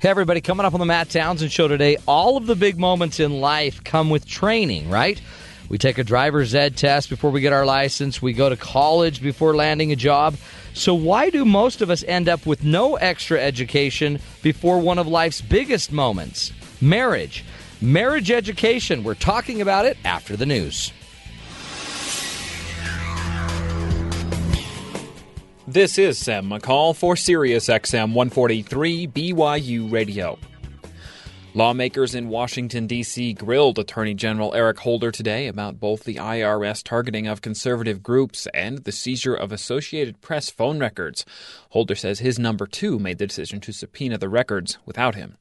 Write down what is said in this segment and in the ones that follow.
Hey, everybody, coming up on the Matt Townsend Show today, all of the big moments in life come with training, right? We take a driver's ed test before we get our license. We go to college before landing a job. So, why do most of us end up with no extra education before one of life's biggest moments? Marriage. Marriage education. We're talking about it after the news. This is Sam McCall for Sirius XM 143 BYU Radio. Lawmakers in Washington, D.C. grilled Attorney General Eric Holder today about both the IRS targeting of conservative groups and the seizure of Associated Press phone records. Holder says his number two made the decision to subpoena the records without him.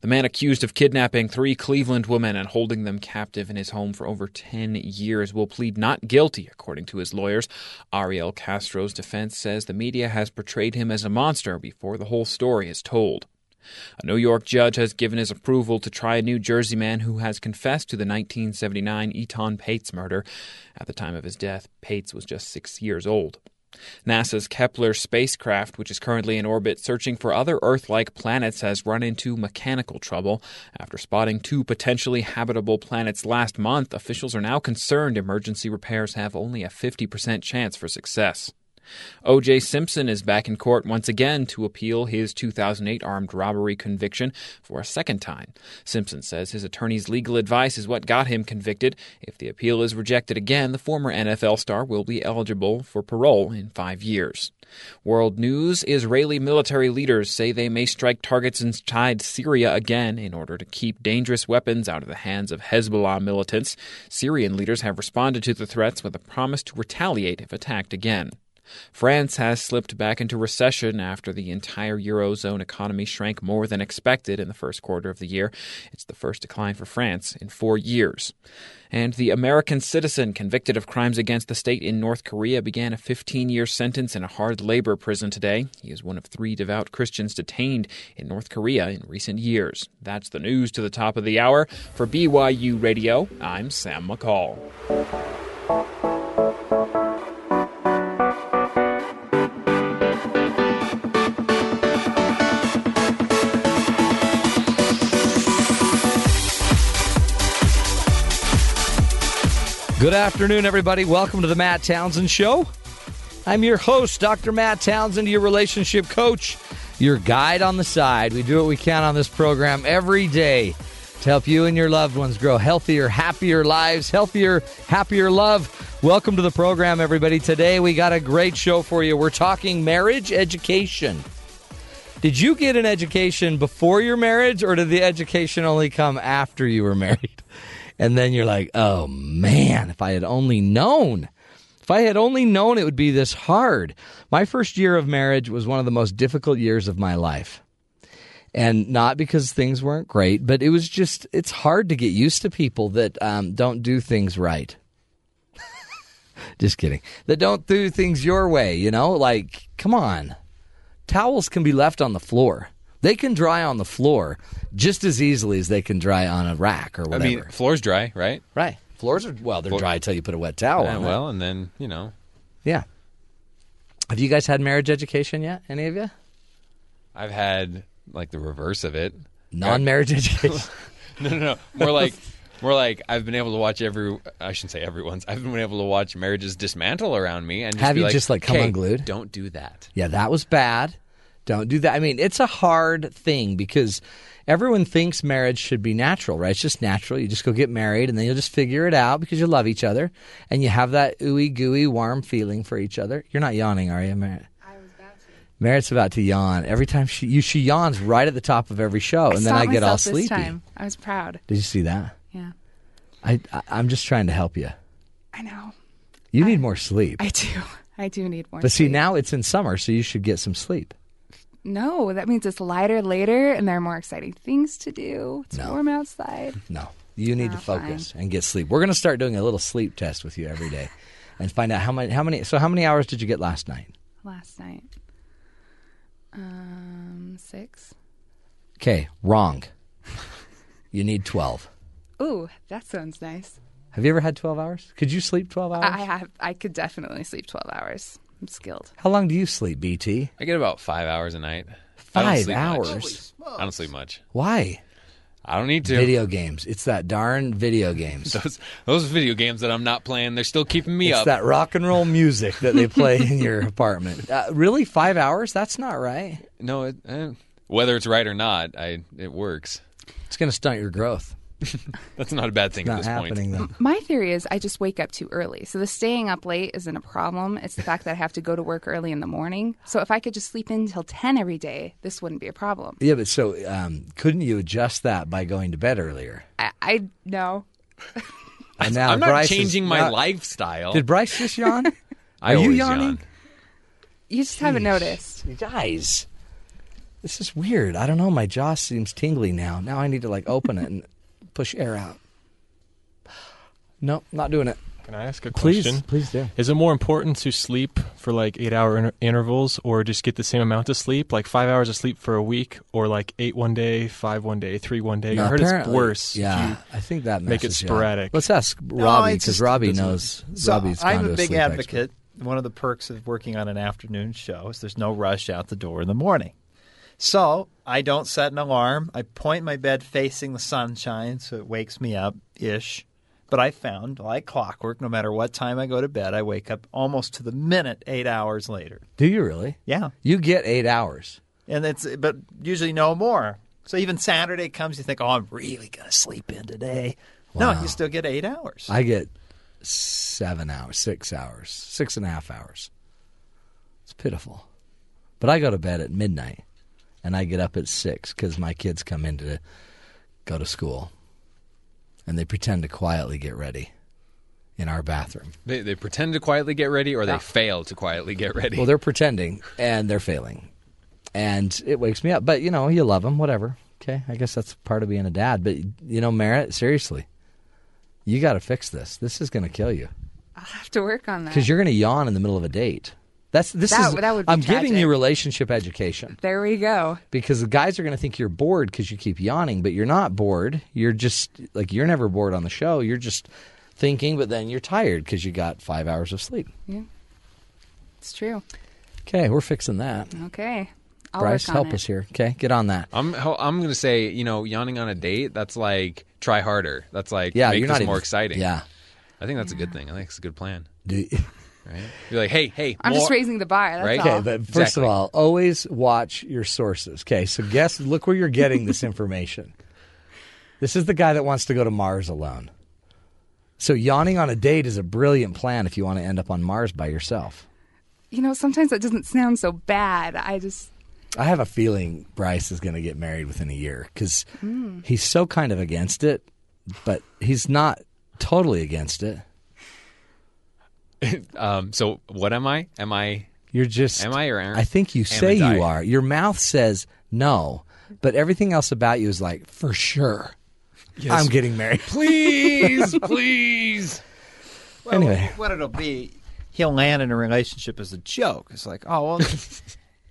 The man accused of kidnapping three Cleveland women and holding them captive in his home for over 10 years will plead not guilty, according to his lawyers. Ariel Castro's defense says the media has portrayed him as a monster before the whole story is told. A New York judge has given his approval to try a New Jersey man who has confessed to the 1979 Etan Patz murder. At the time of his death, Patz was just six years old. NASA's Kepler spacecraft, which is currently in orbit searching for other Earth like planets, has run into mechanical trouble. After spotting two potentially habitable planets last month, officials are now concerned emergency repairs have only a 50% chance for success. O.J. Simpson is back in court once again to appeal his 2008 armed robbery conviction for a second time. Simpson says his attorney's legal advice is what got him convicted. If the appeal is rejected again, the former NFL star will be eligible for parole in five years. World News Israeli military leaders say they may strike targets inside Syria again in order to keep dangerous weapons out of the hands of Hezbollah militants. Syrian leaders have responded to the threats with a promise to retaliate if attacked again. France has slipped back into recession after the entire Eurozone economy shrank more than expected in the first quarter of the year. It's the first decline for France in four years. And the American citizen convicted of crimes against the state in North Korea began a 15 year sentence in a hard labor prison today. He is one of three devout Christians detained in North Korea in recent years. That's the news to the top of the hour. For BYU Radio, I'm Sam McCall. Good afternoon, everybody. Welcome to the Matt Townsend Show. I'm your host, Dr. Matt Townsend, your relationship coach, your guide on the side. We do what we can on this program every day to help you and your loved ones grow healthier, happier lives, healthier, happier love. Welcome to the program, everybody. Today we got a great show for you. We're talking marriage education. Did you get an education before your marriage, or did the education only come after you were married? And then you're like, oh man, if I had only known. If I had only known it would be this hard. My first year of marriage was one of the most difficult years of my life. And not because things weren't great, but it was just, it's hard to get used to people that um, don't do things right. just kidding. That don't do things your way, you know? Like, come on. Towels can be left on the floor. They can dry on the floor just as easily as they can dry on a rack or whatever. I mean, floor's dry, right? Right. Floors are well, they're dry until you put a wet towel Yeah, on. well, and then you know, yeah. Have you guys had marriage education yet? Any of you? I've had like the reverse of it. Non-marriage education. No, no, no. More like, more like I've been able to watch every. I shouldn't say everyone's. I've been able to watch marriages dismantle around me and just Have be you like, just, like, come "Okay, unglued?" Don't do that. yeah, that was bad. Don't do that. I mean, it's a hard thing because everyone thinks marriage should be natural, right? It's just natural. You just go get married and then you'll just figure it out because you love each other and you have that ooey gooey warm feeling for each other. You're not yawning, are you, Merritt? I was about to. Merritt's about to yawn. Every time she you, she yawns right at the top of every show, and then I get all sleepy. Time. I was proud. Did you see that? Yeah, I, I I'm just trying to help you. I know. You need more sleep. I do. I do need more. but see, now it's in summer, so you should get some sleep. No, that means it's lighter later, and there are more exciting things to do. It's No. warm outside. No, you need to focus and get sleep. We're going to start doing a little sleep test with you every day, and find out how many how many. So how many hours did you get last night? Last night, um, six. Okay, wrong. You need twelve. Ooh, that sounds nice. Have you ever had twelve hours? Could you sleep twelve hours? I have. I could definitely sleep twelve hours. I'm skilled. How long do you sleep, BT? I get about five hours a night. Five hours. I don't sleep much. Why? I don't need to. Video games. It's that darn video games. Those those video games that I'm not playing, they're still keeping me It's up. that rock and roll music that they play in your apartment. Uh, really, five hours? That's not right. No, it, eh, whether it's right or not, I it works. It's going to stunt your growth. That's not a bad thing at Not this happening point. though. My theory is I just wake up too early. So the staying up late isn't a problem. It's the fact that I have to go to work early in the morning. So if I could just sleep in until 10 every day, this wouldn't be a problem. Yeah, but so um, couldn't you adjust that by going to bed earlier? I, I no. And now I'm not Bryce is changing my not- lifestyle. Did Bryce just yawn? I Are you yawning? yawn. You just haven't noticed. You guys, this is weird. I don't know. My jaw seems tingly now. Now I need to like open it and push air out. No, not doing it. Can I ask a Please, question? please please do. Is it more important to sleep for like eight hour inter- intervals or just get the same amount of sleep? Like five hours of sleep for a week or like eight one day, five one day, three one day? No, I heard it's worse. Yeah, I think that make it messes up. sporadic. Let's ask Robbie because just- Robbie knows. So Robbie's I'm gone to a big sleep expert. advocate. One of the perks of working on an afternoon show is there's no rush out the door in the morning. So I don't set an alarm. I point my bed facing the sunshine so it wakes me up ish. But I found, like clockwork, no matter what time I go to bed, I wake up almost to the minute eight hours later. Do you really? Yeah, You get eight hours. and it's but usually no more. So even Saturday comes, you think, oh, I'm really gonna sleep in today. No, you still get eight hours. I get seven hours, six hours, six and a half hours. It's pitiful. But I go to bed at midnight and I get up at six because my kids come in to go to school and they pretend to quietly get ready in our bathroom. They, they pretend to quietly get ready, or they ah. fail to quietly get ready. Well, they're pretending and they're failing. And it wakes me up. But, you know, you love them, whatever. Okay. I guess that's part of being a dad. But, you know, Merritt, seriously, you got to fix this. This is going to kill you. I'll have to work on that. because you're going to yawn in the middle of a date. That's this That- is. that would be I'm giving you relationship education there we go. because the guys are going to think you're bored because you keep yawning, but you're not bored. You're just like you're never bored on the show. You're just thinking, but then you're tired because you got five hours of sleep. Yeah, it's true. Okay, we're fixing that. Okay. I'll Bryce, help it. us here. Okay, get on that. I'm I'm going to say, you know, yawning on a date. That's like try harder. That's like Yeah, make you're this not even, more exciting. Yeah. I think that's a good thing. I think it's a good plan. Do, Right? You're like, hey, hey, I'm just raising the bar. That's Right? all. okay, but first Exactly. of all, always watch your sources. Okay, so guess look where you're getting this information. This is the guy that wants to go to Mars alone. So yawning on a date is a brilliant plan if you want to end up on Mars by yourself. you know, sometimes that doesn't sound so bad. I just I have a feeling Bryce is going to get married within a year because hmm. he's so kind of against it, but he's not totally against it. Um, so what am I? Am I? You're just. Am I or aren't? I think you say you are. Your mouth says no, but everything else about you is like for sure. I'm getting married. Please, please. Well, Anyway. what it'll be, he'll land in a relationship as a joke. It's like, oh well,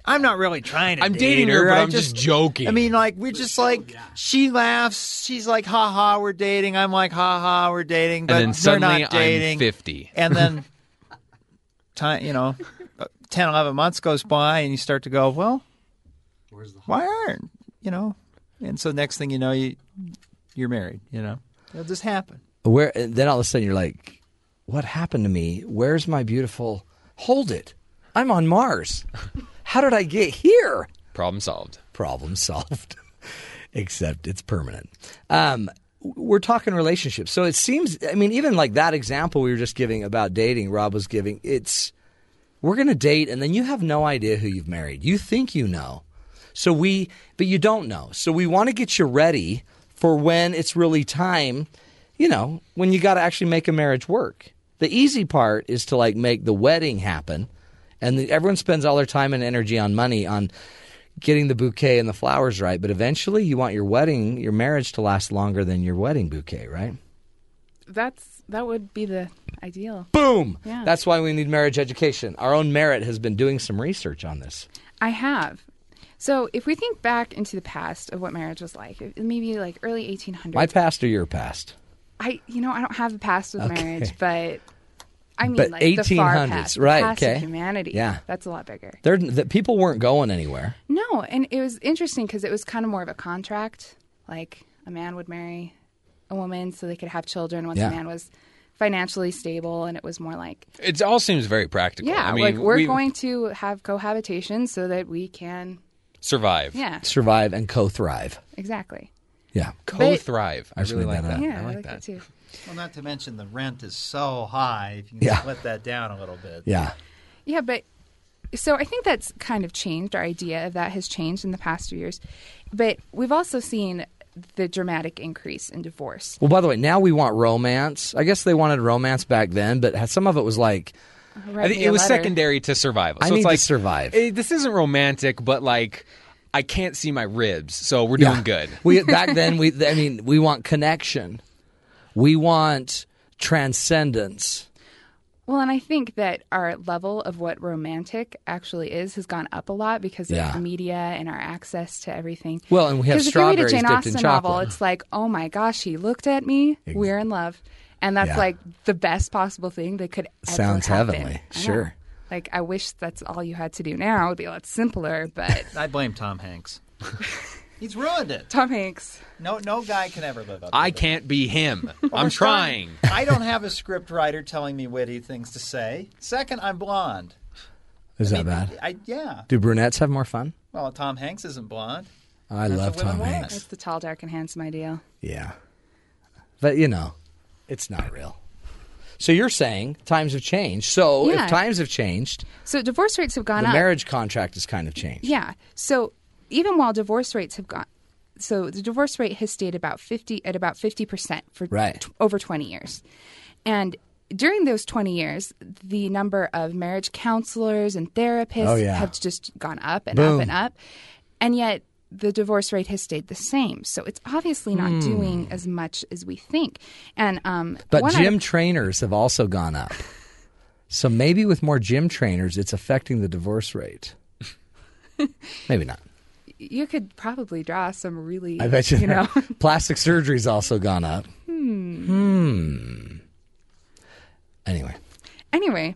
I'm not really trying to. I'm date dating her, but I I'm just joking. I mean, like we're just like she laughs. She's like, ha ha, we're dating. I'm like, ha ha, we're dating. But and then suddenly not dating. I'm 50. and then time, you know, 10, 11 months goes by, and you start to go, well, why aren't you know? And so next thing you know, you you're married. You know, it'll just happen. Where then all of a sudden you're like, what happened to me? Where's my beautiful? Hold it. I'm on Mars. How did I get here? Problem solved. problem solved. Except it's permanent. Um, we're talking relationships, so it seems. I mean, even like that example we were just giving about dating, Rob was giving. It's we're going to date, and then you have no idea who you've married. You think you know, so we, but you don't know. So we want to get you ready for when it's really time. You know, when you got to actually make a marriage work. The easy part is to like make the wedding happen, and the, everyone spends all their time and energy on money on getting the bouquet and the flowers right. But eventually, you want your wedding, your marriage to last longer than your wedding bouquet, right? that's that would be the ideal. Boom. Yeah. That's why we need marriage education. Our own Merritt has been doing some research on this. I have. So if we think back into the past of what marriage was like, maybe like early 1800s. My past or your past? I, you know, I don't have a past with Okay. marriage, but I mean, But like the far 1800s, past, right, past okay. humanity. Yeah. that's a lot bigger. There, the people weren't going anywhere. No, and it was interesting because it was kind of more of a contract. Like a man would marry a woman so they could have children once Yeah. a man was financially stable, and it was more like, It all seems very practical. yeah, I mean, like we're we going to have cohabitation so that we can, survive. yeah, Survive and co-thrive. exactly. Yeah. Co-thrive. I really like that that. Yeah, I like that. too. Well, not to mention the rent is so high. If you can Yeah. split that down a little bit. Yeah. Yeah, but so I think that's kind of changed. Our idea of that has changed in the past few years. But we've also seen the dramatic increase in divorce. Well, by the way, now we want romance. I guess they wanted romance back then, but some of it was like, I think it was secondary to survival. I So need it's to like survive. eh, this isn't romantic, but like I can't see my ribs, so we're doing good. we back then we I mean we want connection. We want transcendence. Well, and I think that our level of what romantic actually is has gone up a lot because Yeah. of media and our access to everything. Well, and we have Because if you read a strawberries Jane dipped in Austen novel, chocolate. it's like, oh my gosh, he looked at me, we're in love, and that's Yeah. like the best possible thing that could ever Sounds happen. heavenly. Sure. Like I wish that's all you had to do now. It would be a lot simpler, but I blame Tom Hanks. He's ruined it. Tom Hanks. No, no guy can ever live up. to I that. can't be him. I'm trying. I don't have a script writer telling me witty things to say. Second, I'm blonde. Is I that mean, bad? I, yeah. Do brunettes have more fun? Well, Tom Hanks isn't blonde. I That's love what women Tom want. Hanks. It's the tall, dark, and handsome ideal. Yeah. But you know, it's not real. So you're saying times have changed. So Yeah. if times have changed, So divorce rates have gone the up. marriage contract has kind of changed. Yeah. So even while divorce rates have gone, so the divorce rate has stayed about fifty at about fifty percent for Right. t- over twenty years, and during those twenty years, the number of marriage counselors and therapists Oh, yeah. have just gone up and Boom. up and up, and yet the divorce rate has stayed the same. So it's obviously not doing as much as we think. And um, Hmm. But gym trainers have also gone up. So maybe with more gym trainers, it's affecting the divorce rate. maybe not. You could probably draw some really, I bet you, you know. plastic surgery's also gone up. Hmm. hmm. Anyway, Anyway,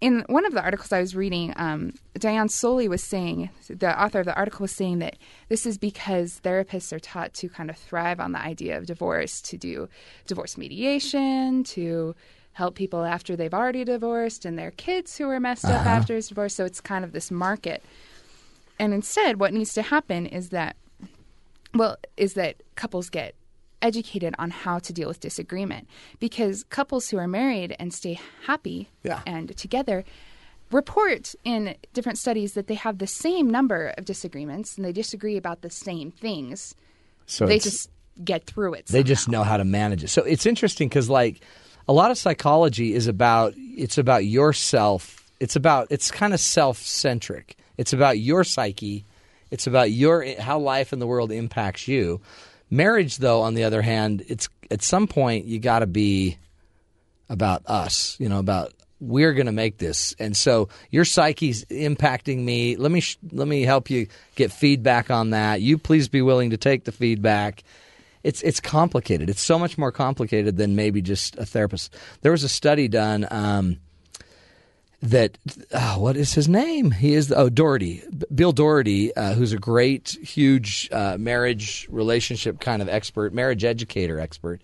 in one of the articles I was reading, um, Diane Sollee was saying, the author of the article was saying that this is because therapists are taught to kind of thrive on the idea of divorce, to do divorce mediation, to help people after they've already divorced and their kids who are messed up after his divorce. So it's kind of this market. And instead, what needs to happen is that, well, is that couples get educated on how to deal with disagreement because couples who are married and stay happy Yeah. and together report in different studies that they have the same number of disagreements and they disagree about the same things. so they just get through it. they just know how to manage it. So it's interesting because like a lot of psychology is about it's about yourself. It's about it's kind of self centric. It's about your psyche. It's about your how life in the world impacts you. Marriage, though, on the other hand, it's at some point you got to be about us. You know, about we're going to make this, and so your psyche's impacting me. Let me let me help you get feedback on that. You please be willing to take the feedback it's it's complicated. It's so much more complicated than maybe just a therapist. There was a study done um, that oh, what is his name? He is oh Doherty, Bill Doherty, uh, who's a great, huge uh, marriage relationship kind of expert, marriage educator expert.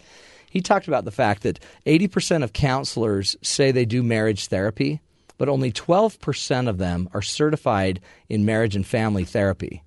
He talked about the fact that eighty percent of counselors say they do marriage therapy, but only twelve percent of them are certified in marriage and family therapy.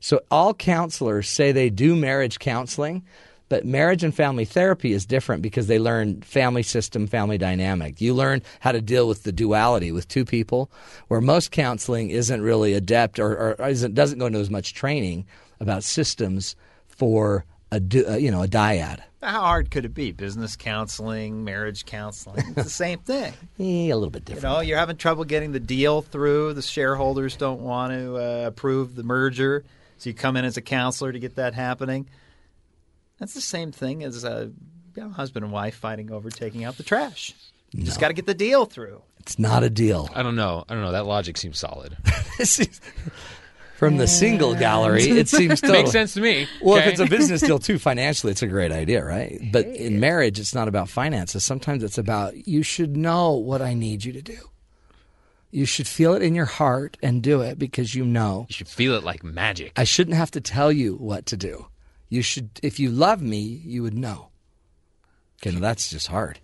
So all counselors say they do marriage counseling, but marriage and family therapy is different because they learn family system, family dynamic. You learn how to deal with the duality with two people, where most counseling isn't really adept or, or isn't, doesn't go into as much training about systems for a uh, you know a dyad. How hard could it be? Business counseling, marriage counseling. It's the same thing. Eh, a little bit different. You know, you're having trouble getting the deal through. The shareholders don't want to uh, approve the merger, so you come in as a counselor to get that happening. That's the same thing as a you know, husband and wife fighting over taking out the trash. You just got to get the deal through. It's not a deal. I don't know. I don't know. That logic seems solid. This is- From the single gallery, it seems total. Makes sense to me. Well, okay? if it's a business deal too, financially, it's a great idea, right? But in marriage, it's not about finances. Sometimes it's about you should know what I need you to do. You should feel it in your heart and do it because you know. you should feel it like magic. I shouldn't have to tell you what to do. You should, if you love me, you would know. Okay, now that's just hard.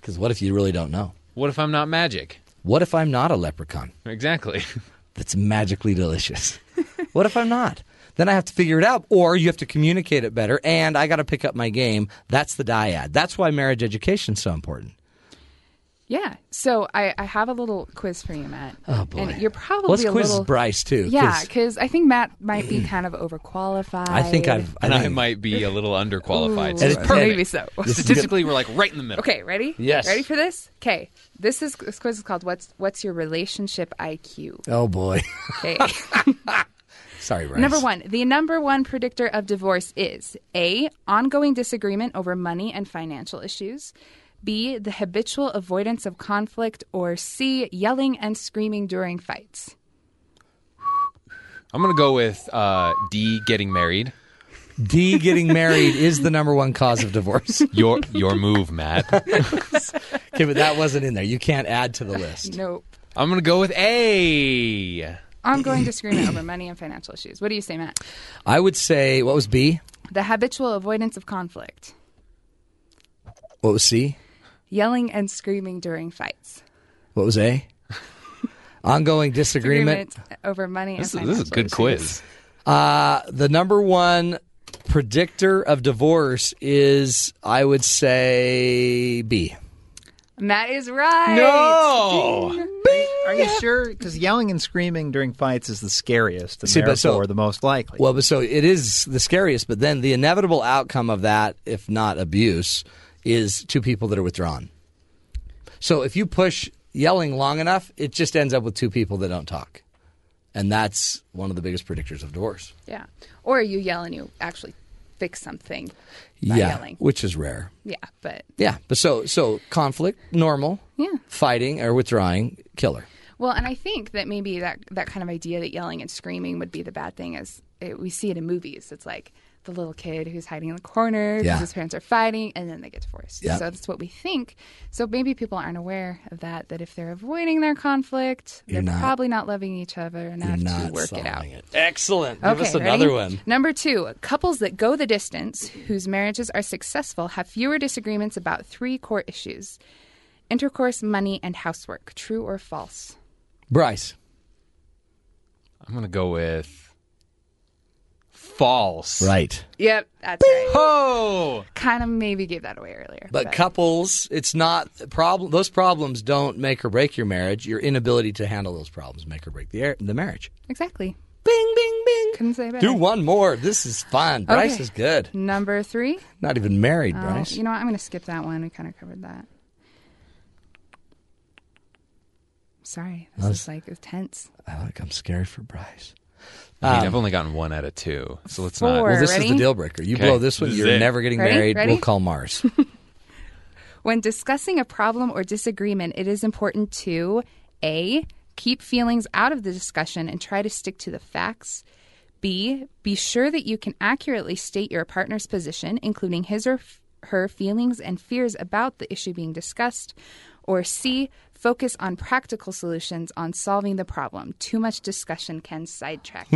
Because what if you really don't know? What if I'm not magic? What if I'm not a leprechaun Exactly. that's magically delicious? what if I'm not? Then I have to figure it out, or you have to communicate it better, and I got to pick up my game. That's the dyad. That's why marriage education is so important. Yeah. So I, I have a little quiz for you, Matt. Oh boy, And you're probably let's a quiz little Bryce too. Yeah, because I think Matt might be kind of overqualified. I think I've. and I think- might be a little underqualified. Ooh, so And that's it- perfect. maybe so. Statistically, we're like right in the middle. Okay, ready? Yes. Ready for this? Okay. This is this quiz is called "What's What's Your Relationship IQ?" Oh boy, Okay. sorry, Bryce. number one, the number one predictor of divorce is a ongoing disagreement over money and financial issues. B, the habitual avoidance of conflict, or C, yelling and screaming during fights. I'm gonna go with uh, D. Getting married. D getting married is the number one cause of divorce. Your your move, Matt. okay, but that wasn't in there. You can't add to the list. Nope. I'm gonna go with A. Ongoing disagreement over money and financial issues. What do you say, Matt? I would say what was B? The habitual avoidance of conflict, What was C? Yelling and screaming during fights. What was A? Ongoing disagreement. Disagreement over money This, and is- this is a good quiz. Uh, the number one predictor of divorce is, I would say, B. Matt is right. No. Are you sure? Because yelling and screaming during fights is the scariest, and See, but so- therefore the most likely. Well, but so it is the scariest, but then the inevitable outcome of that, if not abuse, is two people that are withdrawn. So if you push yelling long enough, it just ends up with two people that don't talk. And that's one of the biggest predictors of divorce. Yeah. Or you yell and you actually fix something by yeah, yelling. which is rare. Yeah, but Yeah, but so so conflict normal. Yeah. Fighting or withdrawing killer. well, and I think that maybe that that kind of idea that yelling and screaming would be the bad thing is it, we see it in movies. It's like the little kid who's hiding in the corner because Yeah. his parents are fighting, and then they get divorced. Yeah. So that's what we think. So maybe people aren't aware of that. That if they're avoiding their conflict, You're they're not- probably not loving each other enough to work it out. solving it. Excellent. Give Okay, us another ready? one. Number two, couples that go the distance, whose marriages are successful, have fewer disagreements about three core issues intercourse, money, and housework. True or false? Bryce. I'm gonna go with false. Right. Yep, that's right. Oh. Kind of maybe gave that away earlier. But couples, it's not problem. Those problems don't make or break your marriage. Your inability to handle those problems make or break the ar- the marriage. exactly. Bing, bing, bing. Couldn't say better. Do one more. This is fun. Bryce Okay. is good. Number three. Not even married, Oh, Bryce. you know what? I'm going to skip that one. We kind of covered that. Sorry, this That's- is like tense. I like. I'm scared for Bryce. I mean, Um, I've only gotten one out of two, so let's Four. not. Well, this is the deal breaker. You Okay. blow this one, This is you're it. never getting Ready? married. Ready? We'll call Mars. When discussing a problem or disagreement, it is important to A. Keep feelings out of the discussion and try to stick to the facts. B. Be sure that you can accurately state your partner's position, including his or f- her feelings and fears about the issue being discussed. Or C. Focus on practical solutions on solving the problem. Too much discussion can sidetrack.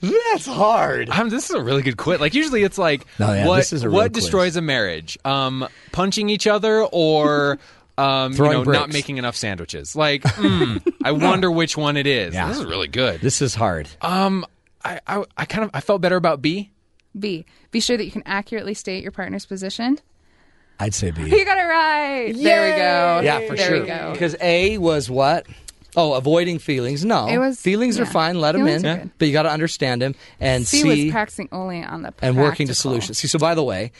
That's hard. Um, this is a really good quiz. Like usually, it's like No, yeah, what this is a what quiz. destroys a marriage? Um, punching each other or um, you Throwing know, not making enough sandwiches. Like, mm, I wonder which one it is. Yeah. This is really good. This is hard. Um, I, I I kind of I felt better about B. B. Be sure that you can accurately state your partner's position. I'd say B. You got it right. There we go. Yeah, for there sure. we go. Because A was what? Oh, avoiding feelings. No, It was- feelings are fine. Let Feelings them in, but you got to understand them. And C, C, was practicing only on the and working to practical. solutions. See, so by the way,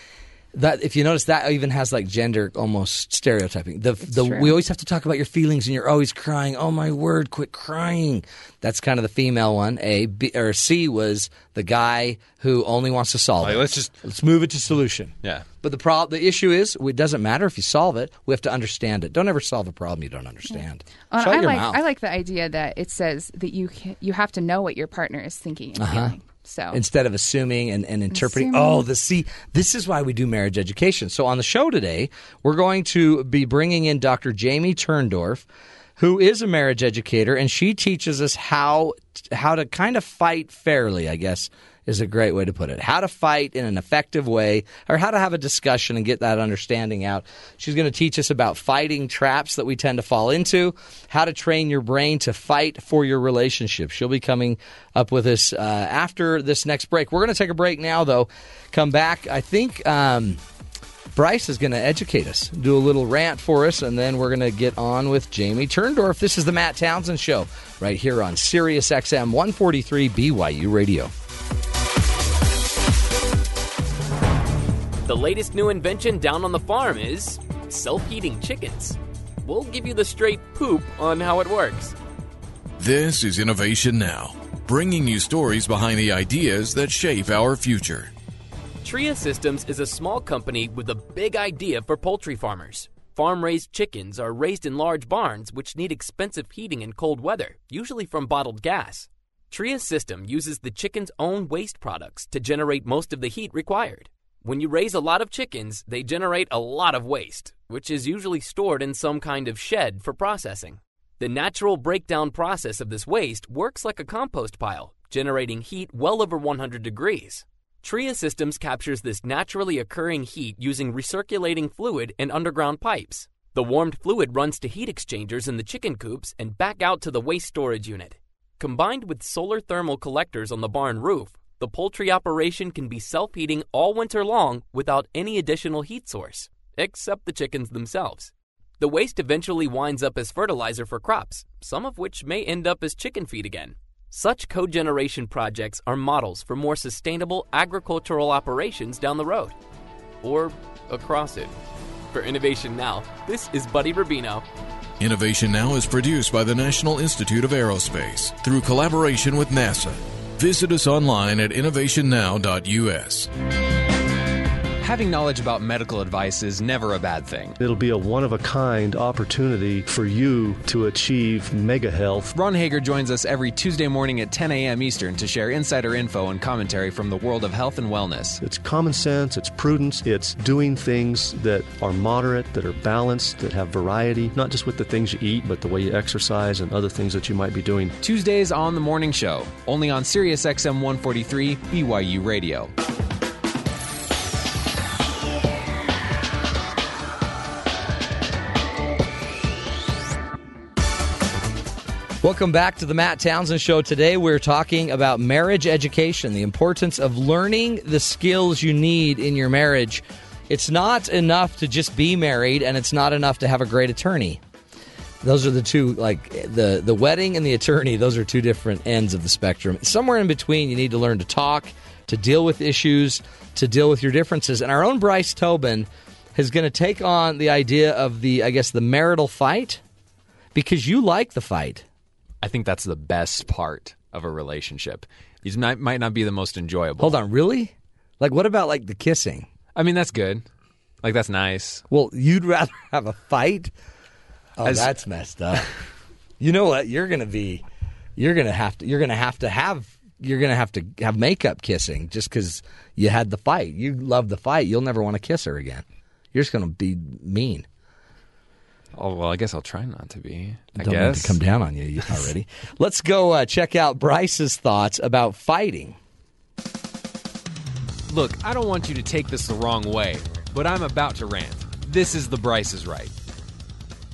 That if you notice that even has like gender almost stereotyping. The the true. we always have to talk about your feelings and you're always crying. Oh my word, quit crying. That's kind of the female one. A B, or C was the guy who only wants to solve Like, it. let's just- let's move it to solution. Yeah. But the problem, the issue is it doesn't matter if you solve it. We have to understand it. Don't ever solve a problem you don't understand. Well, Shut I your like mouth. I like the idea that it says that you ca- you have to know what your partner is thinking and Uh-huh. feeling. So instead of assuming and, and interpreting. Assuming. Oh, the see, this is why we do marriage education. So on the show today, we're going to be bringing in Dr. Jamie Turndorf, who is a marriage educator, and she teaches us how how to kind of fight fairly. I guess is a great way to put it. How to fight in an effective way, or how to have a discussion and get that understanding out. She's going to teach us about fighting traps that we tend to fall into, how to train your brain to fight for your relationship. She'll be coming up with us uh, after this next break. We're going to take a break now, though. Come back. I think. Um, Bryce is going to educate us, do a little rant for us, and then we're going to get on with Jamie Turndorf. This is the Matt Townsend Show right here on Sirius XM 143 BYU Radio. The latest new invention down on the farm is self heating chickens. We'll give you the straight poop on how it works. This is Innovation Now, bringing you stories behind the ideas that shape our future. Tria Systems is a small company with a big idea for poultry farmers. Farm raised chickens are raised in large barns which need expensive heating in cold weather, usually from bottled gas. Tria's system uses the chicken's own waste products to generate most of the heat required. When you raise a lot of chickens, they generate a lot of waste, which is usually stored in some kind of shed for processing. The natural breakdown process of this waste works like a compost pile, generating heat well over 100 degrees. Tria Systems captures this naturally occurring heat using recirculating fluid and underground pipes. The warmed fluid runs to heat exchangers in the chicken coops and back out to the waste storage unit. Combined with solar thermal collectors on the barn roof, the poultry operation can be self heating all winter long without any additional heat source, except the chickens themselves. The waste eventually winds up as fertilizer for crops, some of which may end up as chicken feed again. Such cogeneration projects are models for more sustainable agricultural operations down the road. Or across it. For Innovation Now, this is Buddy Rubino. Innovation Now is produced by the National Institute of Aerospace through collaboration with NASA. Visit us online at innovationnow.us. Having knowledge about medical advice is never a bad thing. It'll be a one of a kind opportunity for you to achieve mega health. Ron Hager joins us every Tuesday morning at 10 a.m. Eastern to share insider info and commentary from the world of health and wellness. It's common sense, it's prudence, it's doing things that are moderate, that are balanced, that have variety, not just with the things you eat, but the way you exercise and other things that you might be doing. Tuesdays on the morning show, only on Sirius XM 143 BYU Radio. Welcome back to the Matt Townsend Show. Today we're talking about marriage education, the importance of learning the skills you need in your marriage. It's not enough to just be married, and it's not enough to have a great attorney. Those are the two, like the the wedding and the attorney. Those are two different ends of the spectrum. Somewhere in between, you need to learn to talk, to deal with issues, to deal with your differences. And our own Bryce Tobin is going to take on the idea of the, I guess, the marital fight because you like the fight. I think that's the best part of a relationship. These might, might not be the most enjoyable. Hold on, really? Like, what about like the kissing? I mean, that's good. Like, that's nice. Well, you'd rather have a fight? Oh, As- that's messed up. you know what? You're gonna be, you're gonna have to, you're gonna have to have, you're gonna have to have makeup kissing just because you had the fight. You love the fight. You'll never want to kiss her again. You're just gonna be mean. Oh, well, I guess I'll try not to be. I Don't guess. need to come down on you already. Let's go uh, check out Bryce's thoughts about fighting. Look, I don't want you to take this the wrong way, but I'm about to rant. This is the Bryce is right.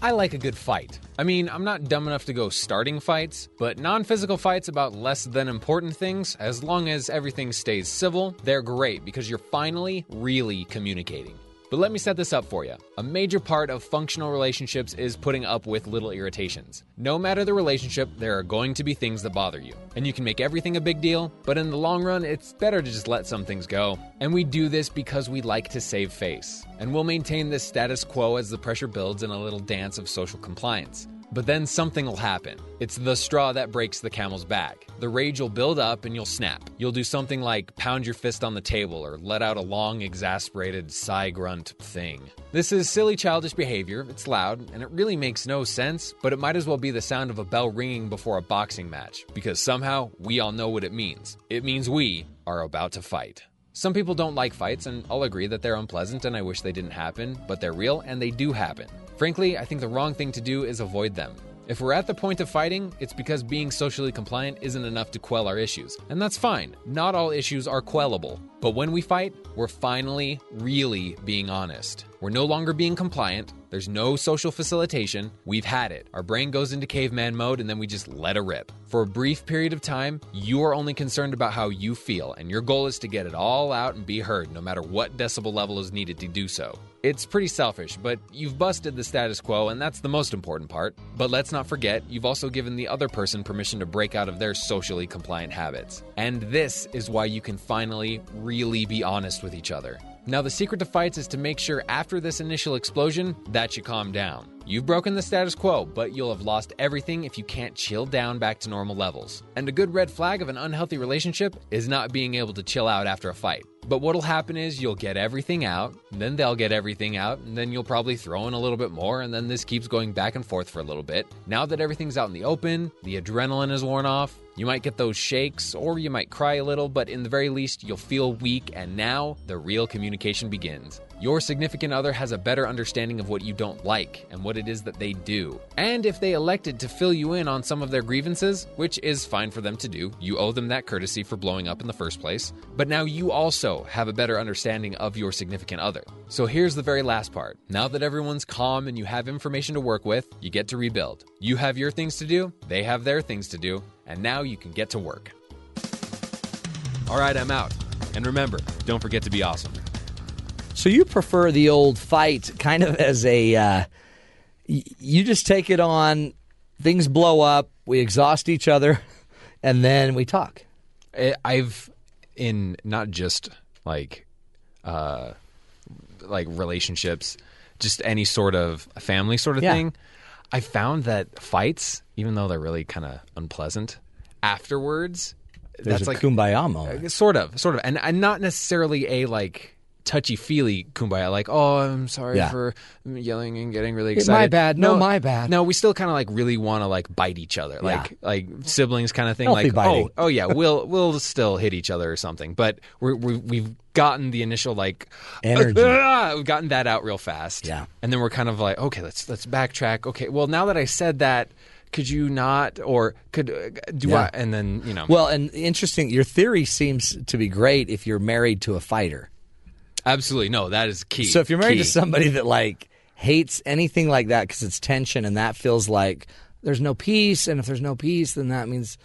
I like a good fight. I mean, I'm not dumb enough to go starting fights, but non physical fights about less than important things, as long as everything stays civil, they're great because you're finally really communicating. But let me set this up for you. A major part of functional relationships is putting up with little irritations. No matter the relationship, there are going to be things that bother you. And you can make everything a big deal, but in the long run, it's better to just let some things go. And we do this because we like to save face. And we'll maintain this status quo as the pressure builds in a little dance of social compliance. But then something will happen. It's the straw that breaks the camel's back. The rage will build up and you'll snap. You'll do something like pound your fist on the table or let out a long, exasperated sigh grunt thing. This is silly, childish behavior. It's loud and it really makes no sense, but it might as well be the sound of a bell ringing before a boxing match because somehow we all know what it means. It means we are about to fight. Some people don't like fights, and I'll agree that they're unpleasant and I wish they didn't happen, but they're real and they do happen. Frankly, I think the wrong thing to do is avoid them. If we're at the point of fighting, it's because being socially compliant isn't enough to quell our issues. And that's fine. Not all issues are quellable. But when we fight, we're finally really being honest. We're no longer being compliant. There's no social facilitation. We've had it. Our brain goes into caveman mode and then we just let it rip. For a brief period of time, you are only concerned about how you feel, and your goal is to get it all out and be heard, no matter what decibel level is needed to do so. It's pretty selfish, but you've busted the status quo, and that's the most important part. But let's not forget, you've also given the other person permission to break out of their socially compliant habits. And this is why you can finally really be honest with each other. Now, the secret to fights is to make sure after this initial explosion that you calm down. You've broken the status quo, but you'll have lost everything if you can't chill down back to normal levels. And a good red flag of an unhealthy relationship is not being able to chill out after a fight. But what'll happen is you'll get everything out, then they'll get everything out, and then you'll probably throw in a little bit more, and then this keeps going back and forth for a little bit. Now that everything's out in the open, the adrenaline is worn off, you might get those shakes, or you might cry a little, but in the very least, you'll feel weak, and now the real communication begins. Your significant other has a better understanding of what you don't like and what it is that they do. And if they elected to fill you in on some of their grievances, which is fine for them to do, you owe them that courtesy for blowing up in the first place. But now you also have a better understanding of your significant other. So here's the very last part. Now that everyone's calm and you have information to work with, you get to rebuild. You have your things to do, they have their things to do, and now you can get to work. All right, I'm out. And remember, don't forget to be awesome. So you prefer the old fight kind of as a. Uh, you just take it on, things blow up, we exhaust each other, and then we talk. I've in not just like uh like relationships, just any sort of family sort of Yeah. thing. I found that fights, even though they're really kind of unpleasant, afterwards, There's that's a like kumbaya moment. uh, sort of, sort of, and, and not necessarily a like touchy feely kumbaya, like oh I'm sorry Yeah. for yelling and getting really excited. my bad. No, my bad. No, we still kind of like really want to like bite each other, like like siblings kind of thing. Healthy like biting. oh oh yeah, we'll we'll still hit each other or something, but we're, we we've gotten the initial like Energy. we've gotten that out real fast. Yeah. and then we're kind of like okay, let's let's backtrack. Okay, well now that I said that. Could you not, or could uh, do Yeah. I? And then you know, Well, and interesting, your theory seems to be great if you're married to a fighter. absolutely no, that is key. So if you're married Key. to somebody that like hates anything like that because it's tension and that feels like there's no peace, and if there's no peace, then that means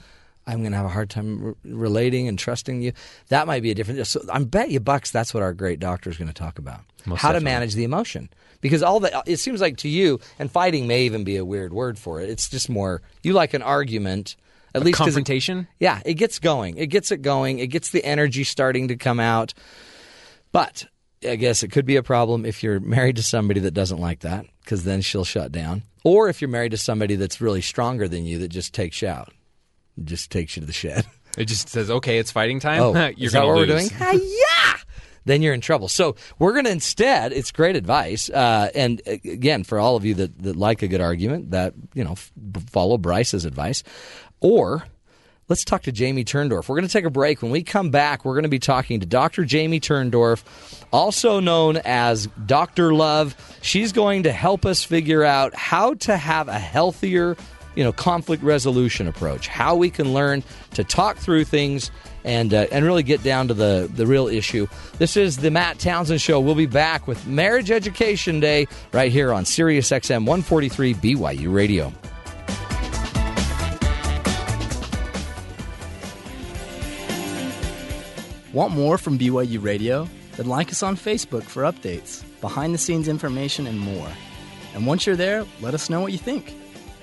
I'm going to have a hard time re- relating and trusting you. That might be a different. So I bet you bucks that's what our great doctor is going to talk about: Most how to manage the emotion. Because all that it seems like to you, and fighting may even be a weird word for it. It's just more you like an argument. At least 'cause it- confrontation. yeah, it gets going. It gets it going. It gets the energy starting to come out. But I guess it could be a problem if you're married to somebody that doesn't like that, because then she'll shut down. Or if you're married to somebody that's really stronger than you that just takes you out, just takes you to the shed. It just says, "Okay, it's fighting time." Oh, you're is that gonna what lose. we're doing? Ah, yeah. Then you're in trouble. So we're going to instead. It's great advice, uh, and uh, again, for all of you that, that like a good argument, that you know, f- follow Bryce's advice, or let's talk to Jamie Turndorf. We're going to take a break. When we come back, we're going to be talking to Dr. Jamie Turndorf, also known as Dr. Love. She's going to help us figure out how to have a healthier, you know, conflict resolution approach. How we can learn to talk through things and uh, and really get down to the the real issue. This is the Matt Townsend Show. We'll be back with Marriage Education Day right here on Sirius XM 143 BYU Radio. Want more from BYU Radio? Then like us on Facebook for updates, behind the scenes information, and more. And once you're there, let us know what you think.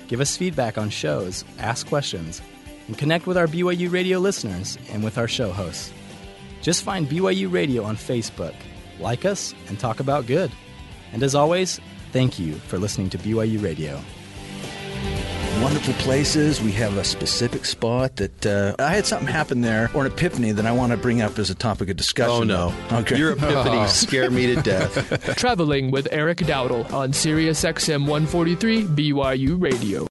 Give us feedback on shows, ask questions, and connect with our BYU radio listeners and with our show hosts. Just find BYU Radio on Facebook, like us, and talk about good. And as always, thank you for listening to BYU Radio wonderful places. We have a specific spot that uh, I had something happen there, or an epiphany that I want to bring up as a topic of discussion. Oh no! Okay, your epiphany scare me to death. Traveling with Eric Dowdle on Sirius XM 143 BYU Radio.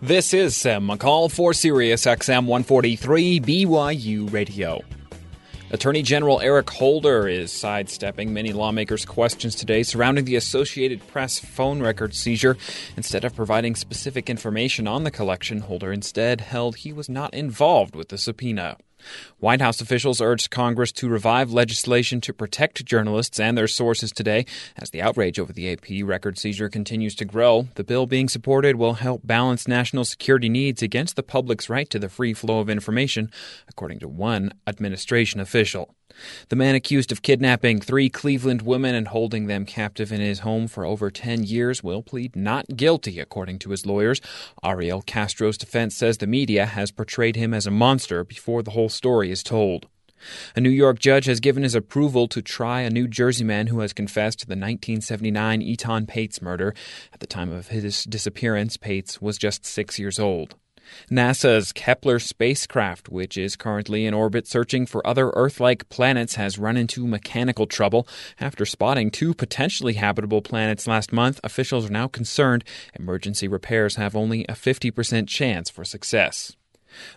This is Sam McCall for Sirius XM 143 BYU Radio. Attorney General Eric Holder is sidestepping many lawmakers' questions today surrounding the Associated Press phone record seizure. Instead of providing specific information on the collection, Holder instead held he was not involved with the subpoena. White House officials urged Congress to revive legislation to protect journalists and their sources today as the outrage over the AP record seizure continues to grow. The bill being supported will help balance national security needs against the public's right to the free flow of information, according to one administration official. The man accused of kidnapping three Cleveland women and holding them captive in his home for over 10 years will plead not guilty, according to his lawyers. Ariel Castro's defense says the media has portrayed him as a monster before the whole story is told. A New York judge has given his approval to try a New Jersey man who has confessed to the 1979 Etan Patz murder. At the time of his disappearance, Patz was just six years old. NASA's Kepler spacecraft, which is currently in orbit searching for other Earth like planets, has run into mechanical trouble. After spotting two potentially habitable planets last month, officials are now concerned emergency repairs have only a 50% chance for success.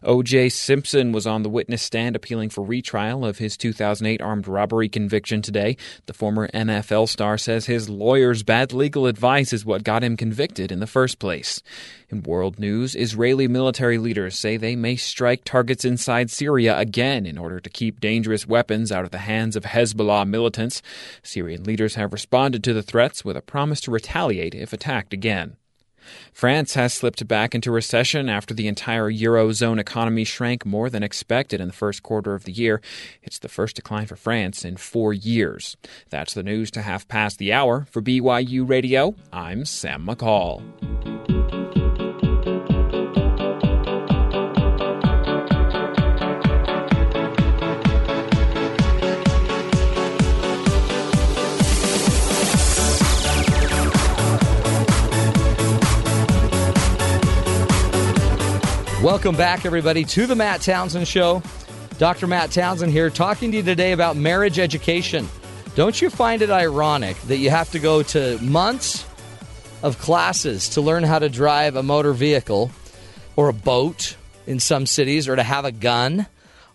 O.J. Simpson was on the witness stand appealing for retrial of his 2008 armed robbery conviction today. The former NFL star says his lawyer's bad legal advice is what got him convicted in the first place. In world news, Israeli military leaders say they may strike targets inside Syria again in order to keep dangerous weapons out of the hands of Hezbollah militants. Syrian leaders have responded to the threats with a promise to retaliate if attacked again. France has slipped back into recession after the entire Eurozone economy shrank more than expected in the first quarter of the year. It's the first decline for France in four years. That's the news to have past the hour. For BYU Radio, I'm Sam McCall. Welcome back, everybody, to the Matt Townsend Show. Dr. Matt Townsend here, talking to you today about marriage education. Don't you find it ironic that you have to go to months of classes to learn how to drive a motor vehicle or a boat in some cities, or to have a gun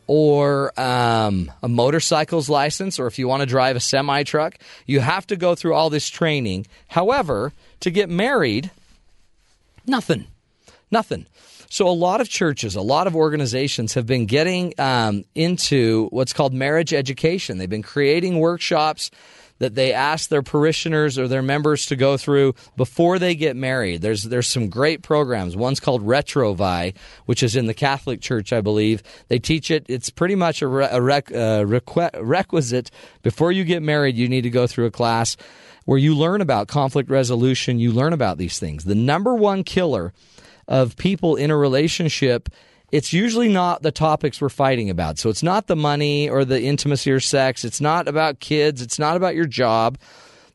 or um, a motorcycle's license, or if you want to drive a semi truck? You have to go through all this training. However, to get married, nothing. Nothing. So, a lot of churches, a lot of organizations have been getting um, into what's called marriage education. They've been creating workshops that they ask their parishioners or their members to go through before they get married. There's there's some great programs. One's called Retrouvaille, which is in the Catholic Church, I believe. They teach it. It's pretty much a, re, a rec, uh, requ- requisite before you get married. You need to go through a class where you learn about conflict resolution. You learn about these things. The number one killer of people in a relationship, it's usually not the topics we're fighting about. So it's not the money or the intimacy or sex. It's not about kids. It's not about your job.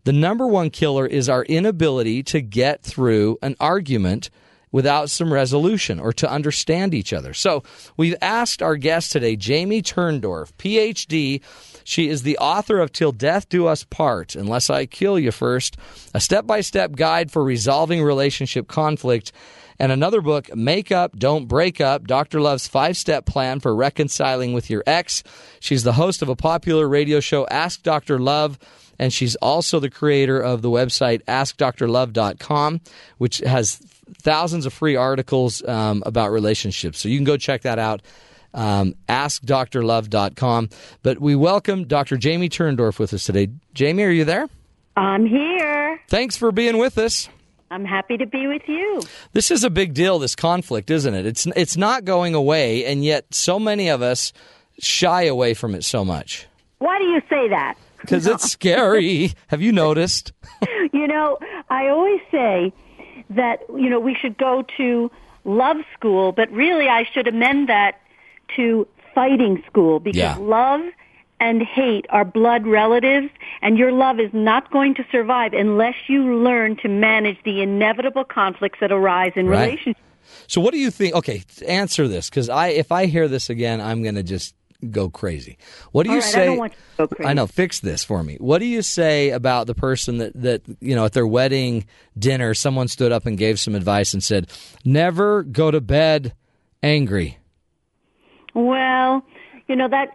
The number one killer is our inability to get through an argument without some resolution or to understand each other. So we've asked our guest today, Jamie Turndorf, PhD. She is the author of Till Death Do Us Part, Unless I Kill You First, a step by step guide for resolving relationship conflict and another book, Make Up, Don't Break Up Dr. Love's Five Step Plan for Reconciling with Your Ex. She's the host of a popular radio show, Ask Dr. Love. And she's also the creator of the website AskDrLove.com, which has thousands of free articles um, about relationships. So you can go check that out. Um, AskDrLove.com. But we welcome Dr. Jamie Turndorf with us today. Jamie, are you there? I'm here. Thanks for being with us. I'm happy to be with you. This is a big deal. This conflict, isn't it? It's it's not going away, and yet so many of us shy away from it so much Why do you say that? because it's scary. Have you noticed? you know, I always say that, you know, we should go to love school, but really I should amend that to fighting school because Yeah. love and hate are blood relatives and your love is not going to survive unless you learn to manage the inevitable conflicts that arise in Right. relationships. So, what do you think? Okay, answer this because I, if I hear this again, I'm going to just go crazy. What do All you right, I say? don't want you to go crazy. I know. Fix this for me. What do you say about the person that that you know at their wedding dinner, someone stood up and gave some advice and said, "Never go to bed angry." Well, you know that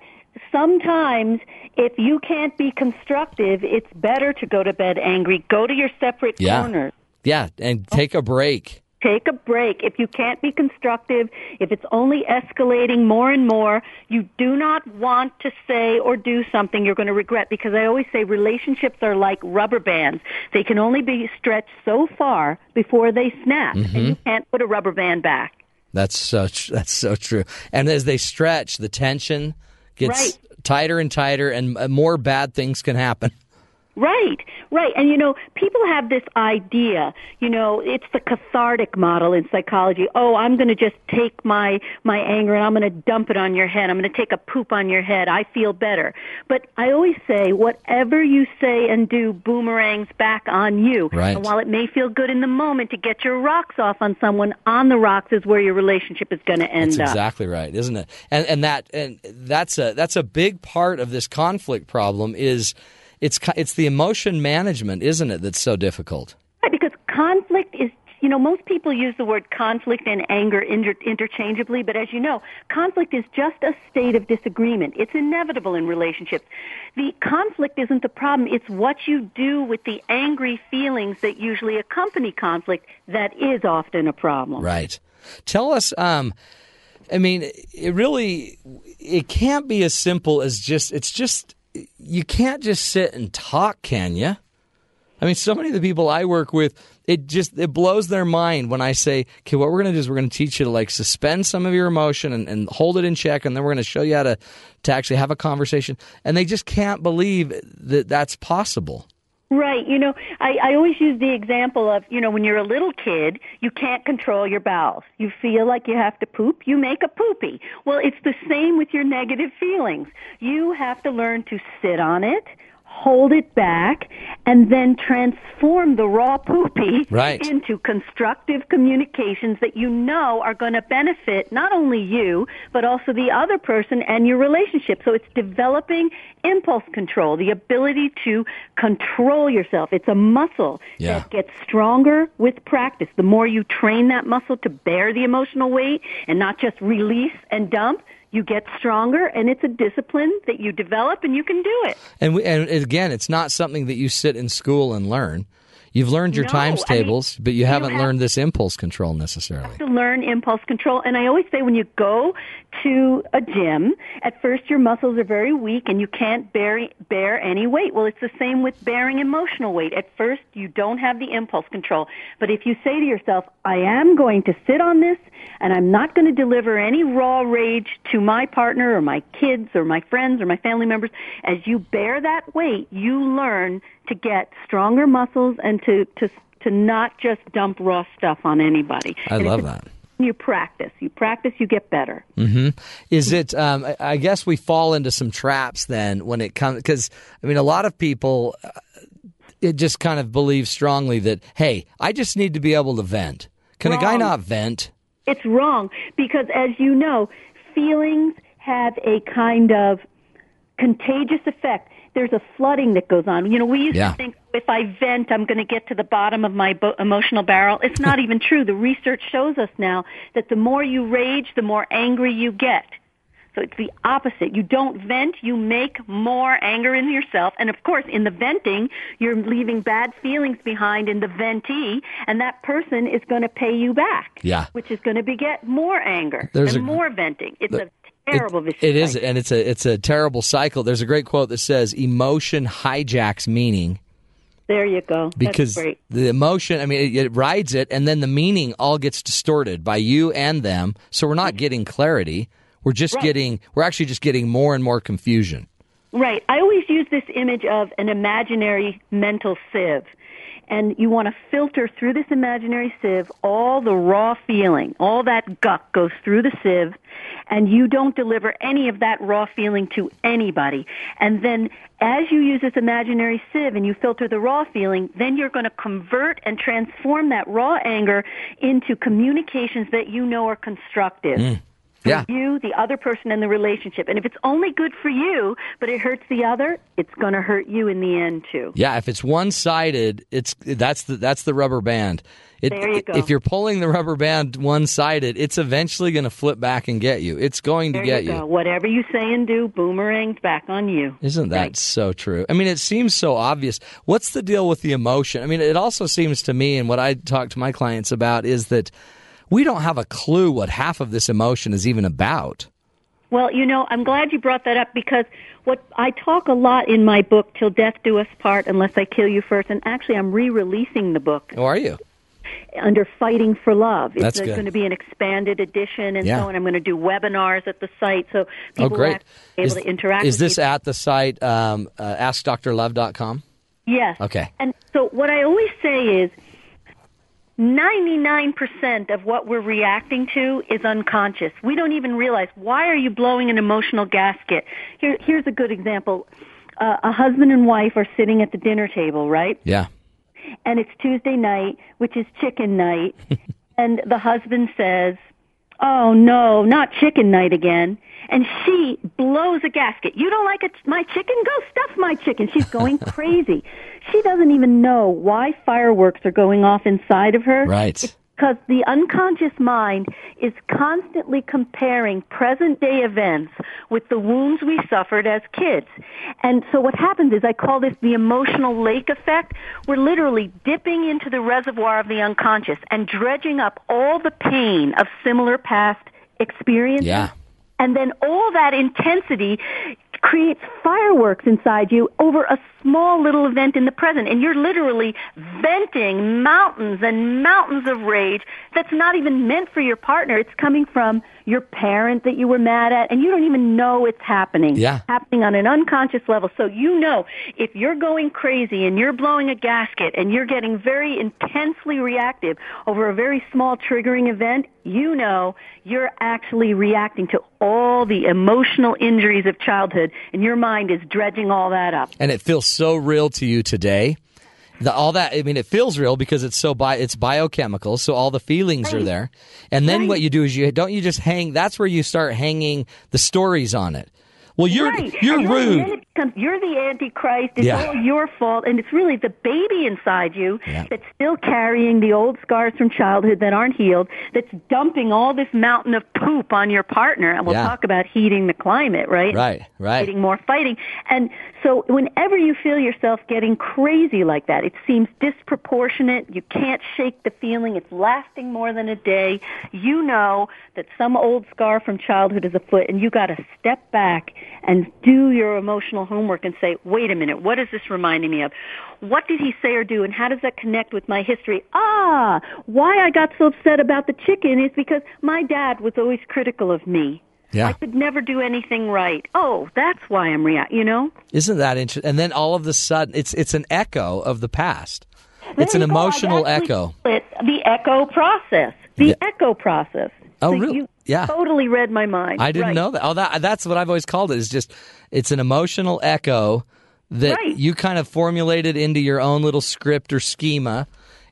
sometimes if you can't be constructive, it's better to go to bed angry. Go to your separate Yeah. corners. Yeah, and take a break. Take a break. If you can't be constructive, if it's only escalating more and more, you do not want to say or do something you're going to regret because I always say relationships are like rubber bands. They can only be stretched so far before they snap Mhm. and you can't put a rubber band back. That's such. That's so true. And as they stretch, the tension gets Right. tighter and tighter, and uh, more bad things can happen. Right, right. And you know, people have this idea, you know, it's the cathartic model in psychology. Oh, I'm going to just take my my anger and I'm going to dump it on your head. I'm going to take a poop on your head. I feel better. But I always say whatever you say and do boomerangs back on you. Right. And while it may feel good in the moment to get your rocks off on someone, on the rocks is where your relationship is going to end That's up. exactly right, isn't it? And and that and that's a that's a big part of this conflict problem is it's it's the emotion management, isn't it? That's so difficult. Right, because conflict is, you know, most people use the word conflict and anger inter- interchangeably, but as you know, conflict is just a state of disagreement. It's inevitable in relationships. The conflict isn't the problem, it's what you do with the angry feelings that usually accompany conflict that is often a problem. Right. Tell us. Um, I mean, it really it can't be as simple as just. It's just you can't just sit and talk, can you? I mean, so many of the people I work with, it just it blows their mind when I say, "Okay, what we're going to do is we're going to teach you to like suspend some of your emotion and, and hold it in check, and then we're going to show you how to to actually have a conversation." And they just can't believe that that's possible. Right. You know, I, I always use the example of, you know, when you're a little kid, you can't control your bowels. You feel like you have to poop, you make a poopy. Well, it's the same with your negative feelings. You have to learn to sit on it, hold it back, and then transform the raw poopy Right. into constructive communications that you know are going to benefit not only you, but also the other person and your relationship. So it's developing impulse control, the ability to control yourself. It's a muscle Yeah. that gets stronger with practice. The more you train that muscle to bear the emotional weight and not just release and dump, you get stronger and it's a discipline that you develop and you can do it. And we, and again, it's not something that you sit in school and learn. You've learned your No, times I mean, tables, but you you haven't have- learned this impulse control necessarily. to learn impulse control. And I always say when you go to a gym, at first your muscles are very weak and you can't bear, bear any weight. Well, it's the same with bearing emotional weight. At first you don't have the impulse control. But if you say to yourself, I am going to sit on this and I'm not going to deliver any raw rage to my partner or my kids or my friends or my family members, as you bear that weight, you learn to get stronger muscles and to, to, to not just dump raw stuff on anybody. I And love that. you practice. You practice, you get better. hmm Is it? Um, I- guess we fall into some traps then when it comes because I mean a lot of people uh, it just kind of believe strongly that hey, I just need to be able to vent. Can a guy not vent? It's wrong because, as you know, feelings have a kind of contagious effect. There's a flooding that goes on. You know, we used Yeah. to think if I vent, I'm going to get to the bottom of my bo- emotional barrel. It's not even true. The research shows us now that the more you rage, the more angry you get. So it's the opposite. You don't vent, you make more anger in yourself. And of course, in the venting, you're leaving bad feelings behind in the ventee, and that person is going to pay you back. Yeah. Which is going to beget more anger There's and a- more venting. It's the- a terrible vicious It is, and it's a it's a terrible cycle. There's a great quote that says, "Emotion hijacks meaning, There you go. because That's great. the emotion i mean it, it rides it and then the meaning all gets distorted by you and them so we're not getting clarity we're just Right. getting we're actually just getting more and more confusion Right. I always use this image of an imaginary mental sieve. And you want to filter through this imaginary sieve all the raw feeling. All that guck goes through the sieve and you don't deliver any of that raw feeling to anybody. And then as you use this imaginary sieve and you filter the raw feeling, then you're going to convert and transform that raw anger into communications that you know are constructive Mm. For Yeah. you, the other person, and the relationship. And if it's only good for you, but it hurts the other, it's going to hurt you in the end too. yeah if it's one-sided it's that's the that's the rubber band it, There you go. if you're pulling the rubber band one-sided it's eventually going to flip back and get you it's going to There get you go. Whatever you say and do, boomerangs back on you. Isn't that so true? I mean, it seems so obvious. What's the deal with the emotion? I mean, it also seems to me, and what I talk to my clients about is that we don't have a clue what half of this emotion is even about. Well, you know, I'm glad you brought that up because what I talk a lot in my book, Till Death Do Us Part, Unless I Kill You First, and actually I'm re-releasing the book How are you? under Fighting for Love. It's That's good. going to be an expanded edition and Yeah. so on. I'm going to do webinars at the site so people oh, great. able is, to interact is this you. at the site um, uh, askdrlove.com? Yes. Okay. And so what I always say is 99% of what we're reacting to is unconscious. We don't even realize why are you blowing an emotional gasket? Here, here's a good example. Uh, a husband and wife are sitting at the dinner table, right? Yeah. And it's Tuesday night, which is chicken night. and the husband says, Oh no, not chicken night again. And she blows a gasket. You don't like it, my chicken? Go stuff my chicken. She's going crazy. She doesn't even know why fireworks are going off inside of her. Right. Because the unconscious mind is constantly comparing present day events with the wounds we suffered as kids. And so what happens is I call this the emotional lake effect. We're literally dipping into the reservoir of the unconscious and dredging up all the pain of similar past experiences. Yeah. And then all that intensity creates fireworks inside you over a small little event in the present. And you're literally venting mountains and mountains of rage that's not even meant for your partner. It's coming from your parent that you were mad at and you don't even know it's happening. Yeah. Happening on an unconscious level. So you know if you're going crazy and you're blowing a gasket and you're getting very intensely reactive over a very small triggering event, you know you're actually reacting to all the emotional injuries of childhood and your mind is dredging all that up. And it feels so real to you today. The, all that I mean, it feels real because it's so bi- it's biochemical, so all the feelings are there. And then what you do is you don't you just hang. That's where you start hanging the stories on it. Well, you're right. you're and rude. Then it becomes, you're the antichrist. It's Yeah. all your fault, and it's really the baby inside you Yeah. that's still carrying the old scars from childhood that aren't healed. That's dumping all this mountain of poop on your partner. And we'll Yeah. talk about heating the climate, right? Right, right. Getting more fighting, and so whenever you feel yourself getting crazy like that, it seems disproportionate. You can't shake the feeling. It's lasting more than a day. You know that some old scar from childhood is afoot, and you got to step back and do your emotional homework and say, wait a minute, what is this reminding me of? What did he say or do, and how does that connect with my history? Ah, why I got so upset about the chicken is because my dad was always critical of me. Yeah. I could never do anything right. Oh, that's why I'm reacting, you know? Isn't that interesting? And then all of a sudden, it's it's an echo of the past. It's an. Emotional echo. the echo process. The Yeah. echo process. Oh, So really? You Yeah. totally read my mind. I didn't Right. know that. Oh, that that's what I've always called it. Is just it's an emotional echo that Right. you kind of formulated into your own little script or schema,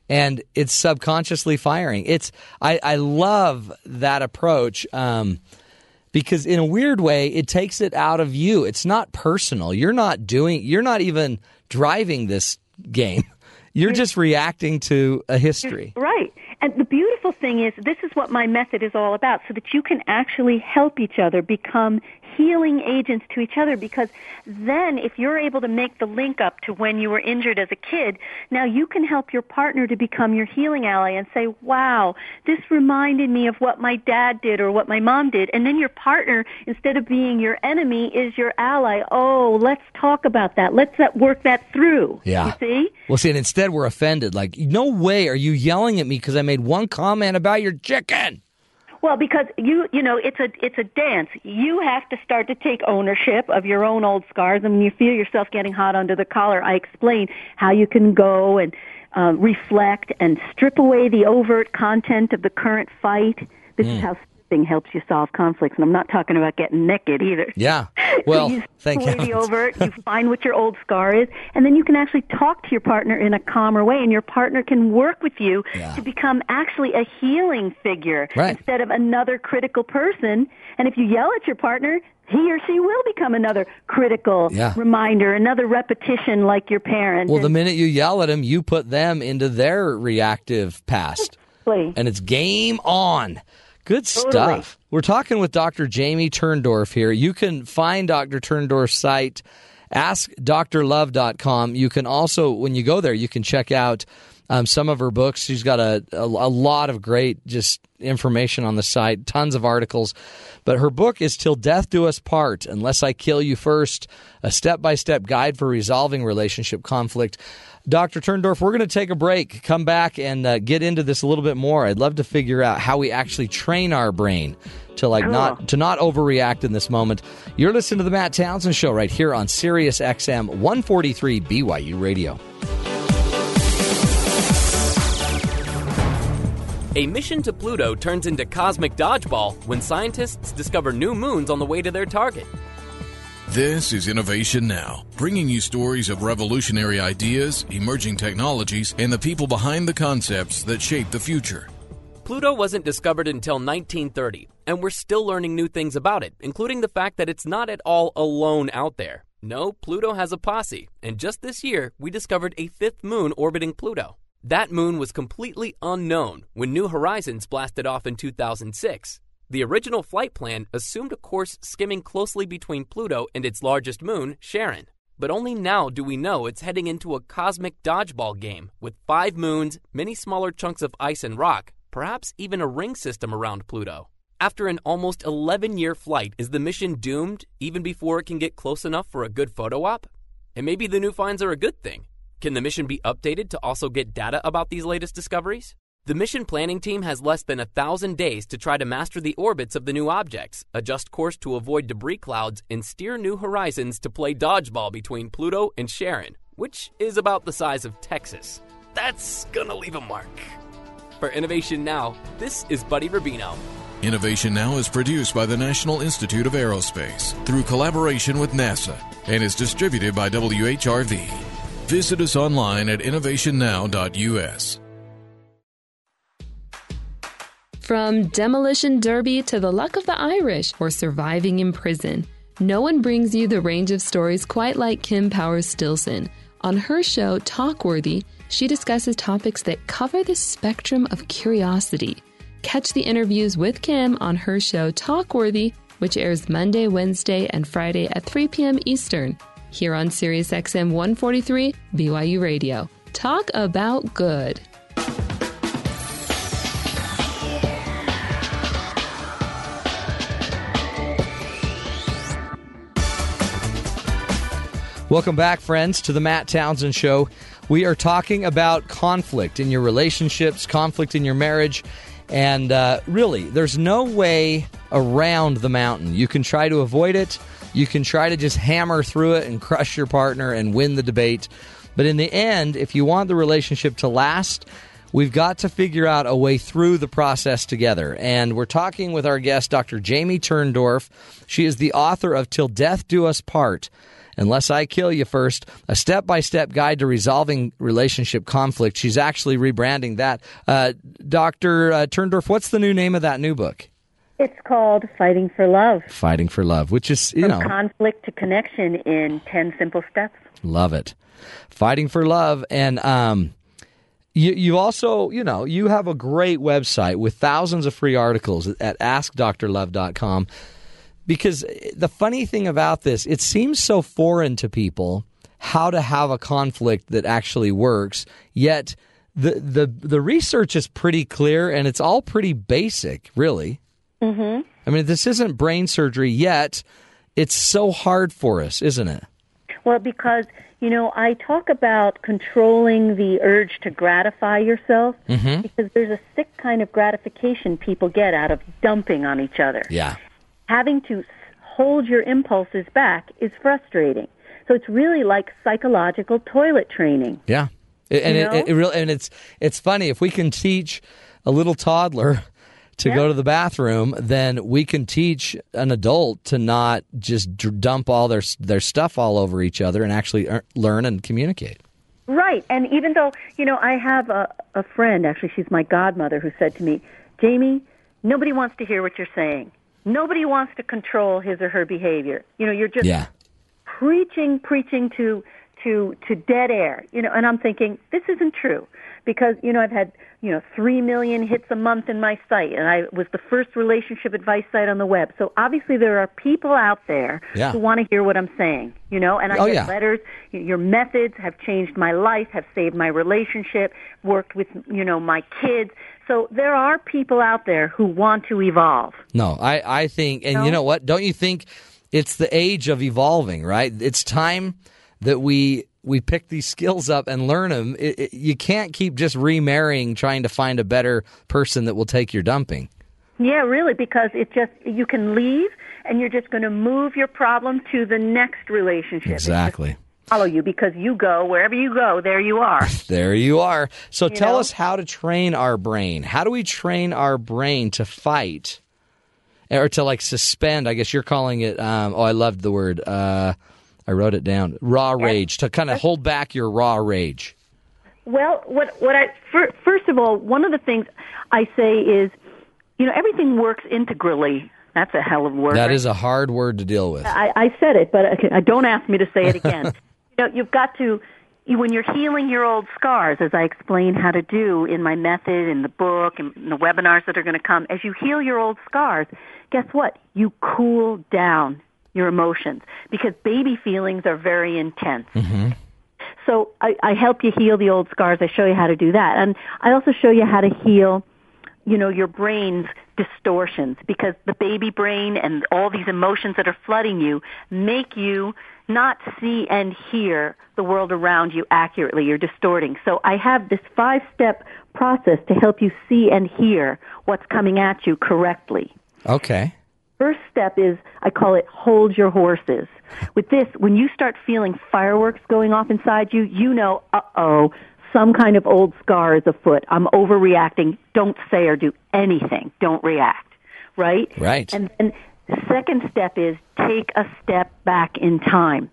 and it's subconsciously firing. It's I I love that approach. Um, because in a weird way, it takes it out of you. It's not personal. You're not doing. You're not even driving this game. You're just reacting to a history. Right. And the beautiful thing is, this is what my method is all about, so that you can actually help each other become healing agents to each other because then if you're able to make the link up to when you were injured as a kid, now you can help your partner to become your healing ally and say, wow, this reminded me of what my dad did or what my mom did. And then your partner, instead of being your enemy, is your ally. Oh, let's talk about that. Let's that work that through. Yeah. You see? Well, see, and instead we're offended. Like, no way are you yelling at me because I made one comment about your chicken. Well, because you you know it's a it's a dance. You have to start to take ownership of your own old scars, and when you feel yourself getting hot under the collar, I explain how you can go and uh, reflect and strip away the overt content of the current fight. This Mm. is how stripping helps you solve conflicts, and I'm not talking about getting naked either. Yeah. Well, so you thank away the you find what your old scar is, and then you can actually talk to your partner in a calmer way, and your partner can work with you to become actually a healing figure Right. instead of another critical person. And if you yell at your partner, he or she will become another critical Yeah. reminder, another repetition like your parent. Well, the minute you yell at them, you put them into their reactive past. Exactly. And it's game on. Good Totally. stuff. We're talking with Dr. Jamie Turndorf here. You can find Dr. Turndorf's site, askdrlove.com. You can also, when you go there, you can check out um, some of her books. She's got a, a, a lot of great just information on the site, tons of articles. But her book is Till Death Do Us Part Unless I Kill You First, a step by step guide for resolving relationship conflict. Dr. Turndorf, we're going to take a break, come back and uh, get into this a little bit more. I'd love to figure out how we actually train our brain to like not to not overreact in this moment. You're listening to the Matt Townsend show right here on Sirius XM 143 BYU Radio. A mission to Pluto turns into cosmic dodgeball when scientists discover new moons on the way to their target. This is Innovation Now, bringing you stories of revolutionary ideas, emerging technologies, and the people behind the concepts that shape the future. Pluto wasn't discovered until 1930, and we're still learning new things about it, including the fact that it's not at all alone out there. No, Pluto has a posse, and just this year, we discovered a fifth moon orbiting Pluto. That moon was completely unknown when New Horizons blasted off in 2006. The original flight plan assumed a course skimming closely between Pluto and its largest moon, Charon. But only now do we know it's heading into a cosmic dodgeball game with five moons, many smaller chunks of ice and rock, perhaps even a ring system around Pluto. After an almost 11 year flight, is the mission doomed even before it can get close enough for a good photo op? And maybe the new finds are a good thing. Can the mission be updated to also get data about these latest discoveries? The mission planning team has less than a thousand days to try to master the orbits of the new objects, adjust course to avoid debris clouds, and steer New Horizons to play dodgeball between Pluto and Charon, which is about the size of Texas. That's gonna leave a mark. For Innovation Now, this is Buddy Rubino. Innovation Now is produced by the National Institute of Aerospace through collaboration with NASA and is distributed by WHRV. Visit us online at innovationnow.us. From demolition derby to the luck of the Irish or surviving in prison, no one brings you the range of stories quite like Kim Powers Stilson. On her show, Talkworthy, she discusses topics that cover the spectrum of curiosity. Catch the interviews with Kim on her show, Talkworthy, which airs Monday, Wednesday, and Friday at 3 p.m. Eastern, here on SiriusXM 143 BYU Radio. Talk about good. Welcome back, friends, to the Matt Townsend Show. We are talking about conflict in your relationships, conflict in your marriage, and uh, really, there's no way around the mountain. You can try to avoid it, you can try to just hammer through it and crush your partner and win the debate. But in the end, if you want the relationship to last, we've got to figure out a way through the process together. And we're talking with our guest, Dr. Jamie Turndorf. She is the author of Till Death Do Us Part. Unless I Kill You First, a step by step guide to resolving relationship conflict. She's actually rebranding that. Uh, Dr. Uh, Turndorf, what's the new name of that new book? It's called Fighting for Love. Fighting for Love, which is, you From know, conflict to connection in 10 simple steps. love it. Fighting for Love. And, um, You, you also, you know, you have a great website with thousands of free articles at askdrlove.com. Because the funny thing about this, it seems so foreign to people how to have a conflict that actually works. Yet the the the research is pretty clear and it's all pretty basic, really. Mm-hmm. I mean, this isn't brain surgery yet. It's so hard for us, isn't it? Well, because, you know, I talk about controlling the urge to gratify yourself Mm-hmm. because there's a sick kind of gratification people get out of dumping on each other. Yeah. Having to hold your impulses back is frustrating. So it's really like psychological toilet training. Yeah, and You it, know? it, it really and it's it's funny if we can teach a little toddler to go to the bathroom, then we can teach an adult to not just d- dump all their their stuff all over each other and actually ear- learn and communicate. Right. And even though, you know, I have a, a friend, actually, she's my godmother, who said to me, Jamie, nobody wants to hear what you're saying. Nobody wants to control his or her behavior. You know, you're just Yeah. preaching, preaching to to to dead air. You know, and I'm thinking this isn't true because you know I've had you know three million hits a month in my site, and I was the first relationship advice site on the web. So obviously there are people out there Yeah. who want to hear what I'm saying. You know, and I Oh, get yeah. letters. Your methods have changed my life, have saved my relationship, worked with you know my kids. So there are people out there who want to evolve. No, I, I think, and you know what? Don't you think it's the age of evolving, right? It's time that we we pick these skills up and learn them. It, it, you can't keep just remarrying, trying to find a better person that will take your dumping. Yeah, really, because it just you can leave and you're just going to move your problem to the next relationship. Exactly. Follow you because you go wherever you go, there you are. There you are. So You tell know? us how to train our brain. How do we train our brain to fight or to like suspend? I guess you're calling it. Um, oh, I loved the word. Uh, I wrote it down. Raw rage to kind of hold back your raw rage. Well, what what I fir- first of all, one of the things I say is, you know, everything works integrally. That's a hell of a word. That is a hard word to deal with. I, I said it, but I, don't ask me to say it again. you know, you've got to you, when you're healing your old scars, as I explain how to do in my method, in the book, and in the webinars that are going to come. As you heal your old scars, guess what? You cool down your emotions because baby feelings are very intense. Mm-hmm. So I, I help you heal the old scars. I show you how to do that, and I also show you how to heal, you know, your brain's distortions because the baby brain and all these emotions that are flooding you make you not see and hear the world around you accurately. You're distorting. So I have this five-step process to help you see and hear what's coming at you correctly. Okay. First step is I call it hold your horses. With this, when you start feeling fireworks going off inside you, you know, uh oh, some kind of old scar is afoot. I'm overreacting. Don't say or do anything. Don't react. Right? Right. And then second step is take a step back in time.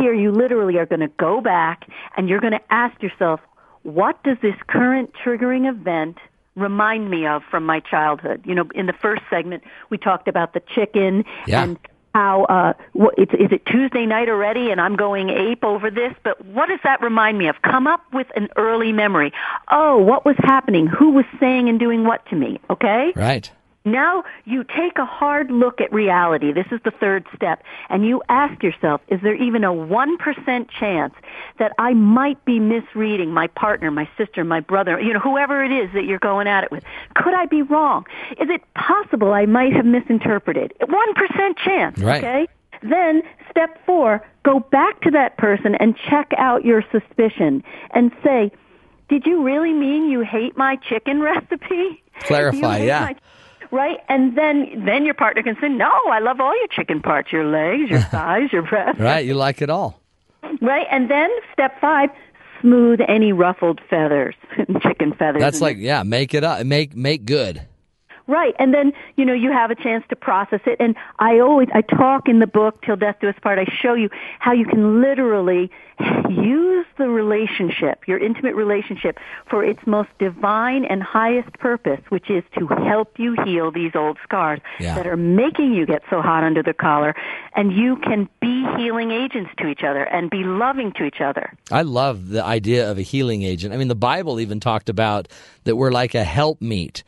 Here you literally are going to go back and you're going to ask yourself, what does this current triggering event remind me of from my childhood? You know, in the first segment, we talked about the chicken Yeah. and how uh what, it's, is it Tuesday night already and I'm going ape over this but what does that remind me of come up with an early memory oh what was happening who was saying and doing what to me okay Right. Now you take a hard look at reality. This is the third step. And you ask yourself, is there even a 1% chance that I might be misreading my partner, my sister, my brother, you know, whoever it is that you're going at it with? Could I be wrong? Is it possible I might have misinterpreted? 1% chance, Right. okay? Then step four, go back to that person and check out your suspicion and say, did you really mean you hate my chicken recipe? Clarify, yeah. Right? And then then your partner can say, "No, I love all your chicken parts, your legs, your thighs, your breasts." Right. You like it all. Right? And then step 5, smooth any ruffled feathers, chicken feathers. That's like yeah. Make it up. Make make good. Right. And then, you know, you have a chance to process it. And I always, I talk in the book, Till Death Do Us Part, I show you how you can literally use the relationship, your intimate relationship, for its most divine and highest purpose, which is to help you heal these old scars Yeah. that are making you get so hot under the collar. And you can be healing agents to each other and be loving to each other. I love the idea of a healing agent. I mean, the Bible even talked about that we're like a helpmeet.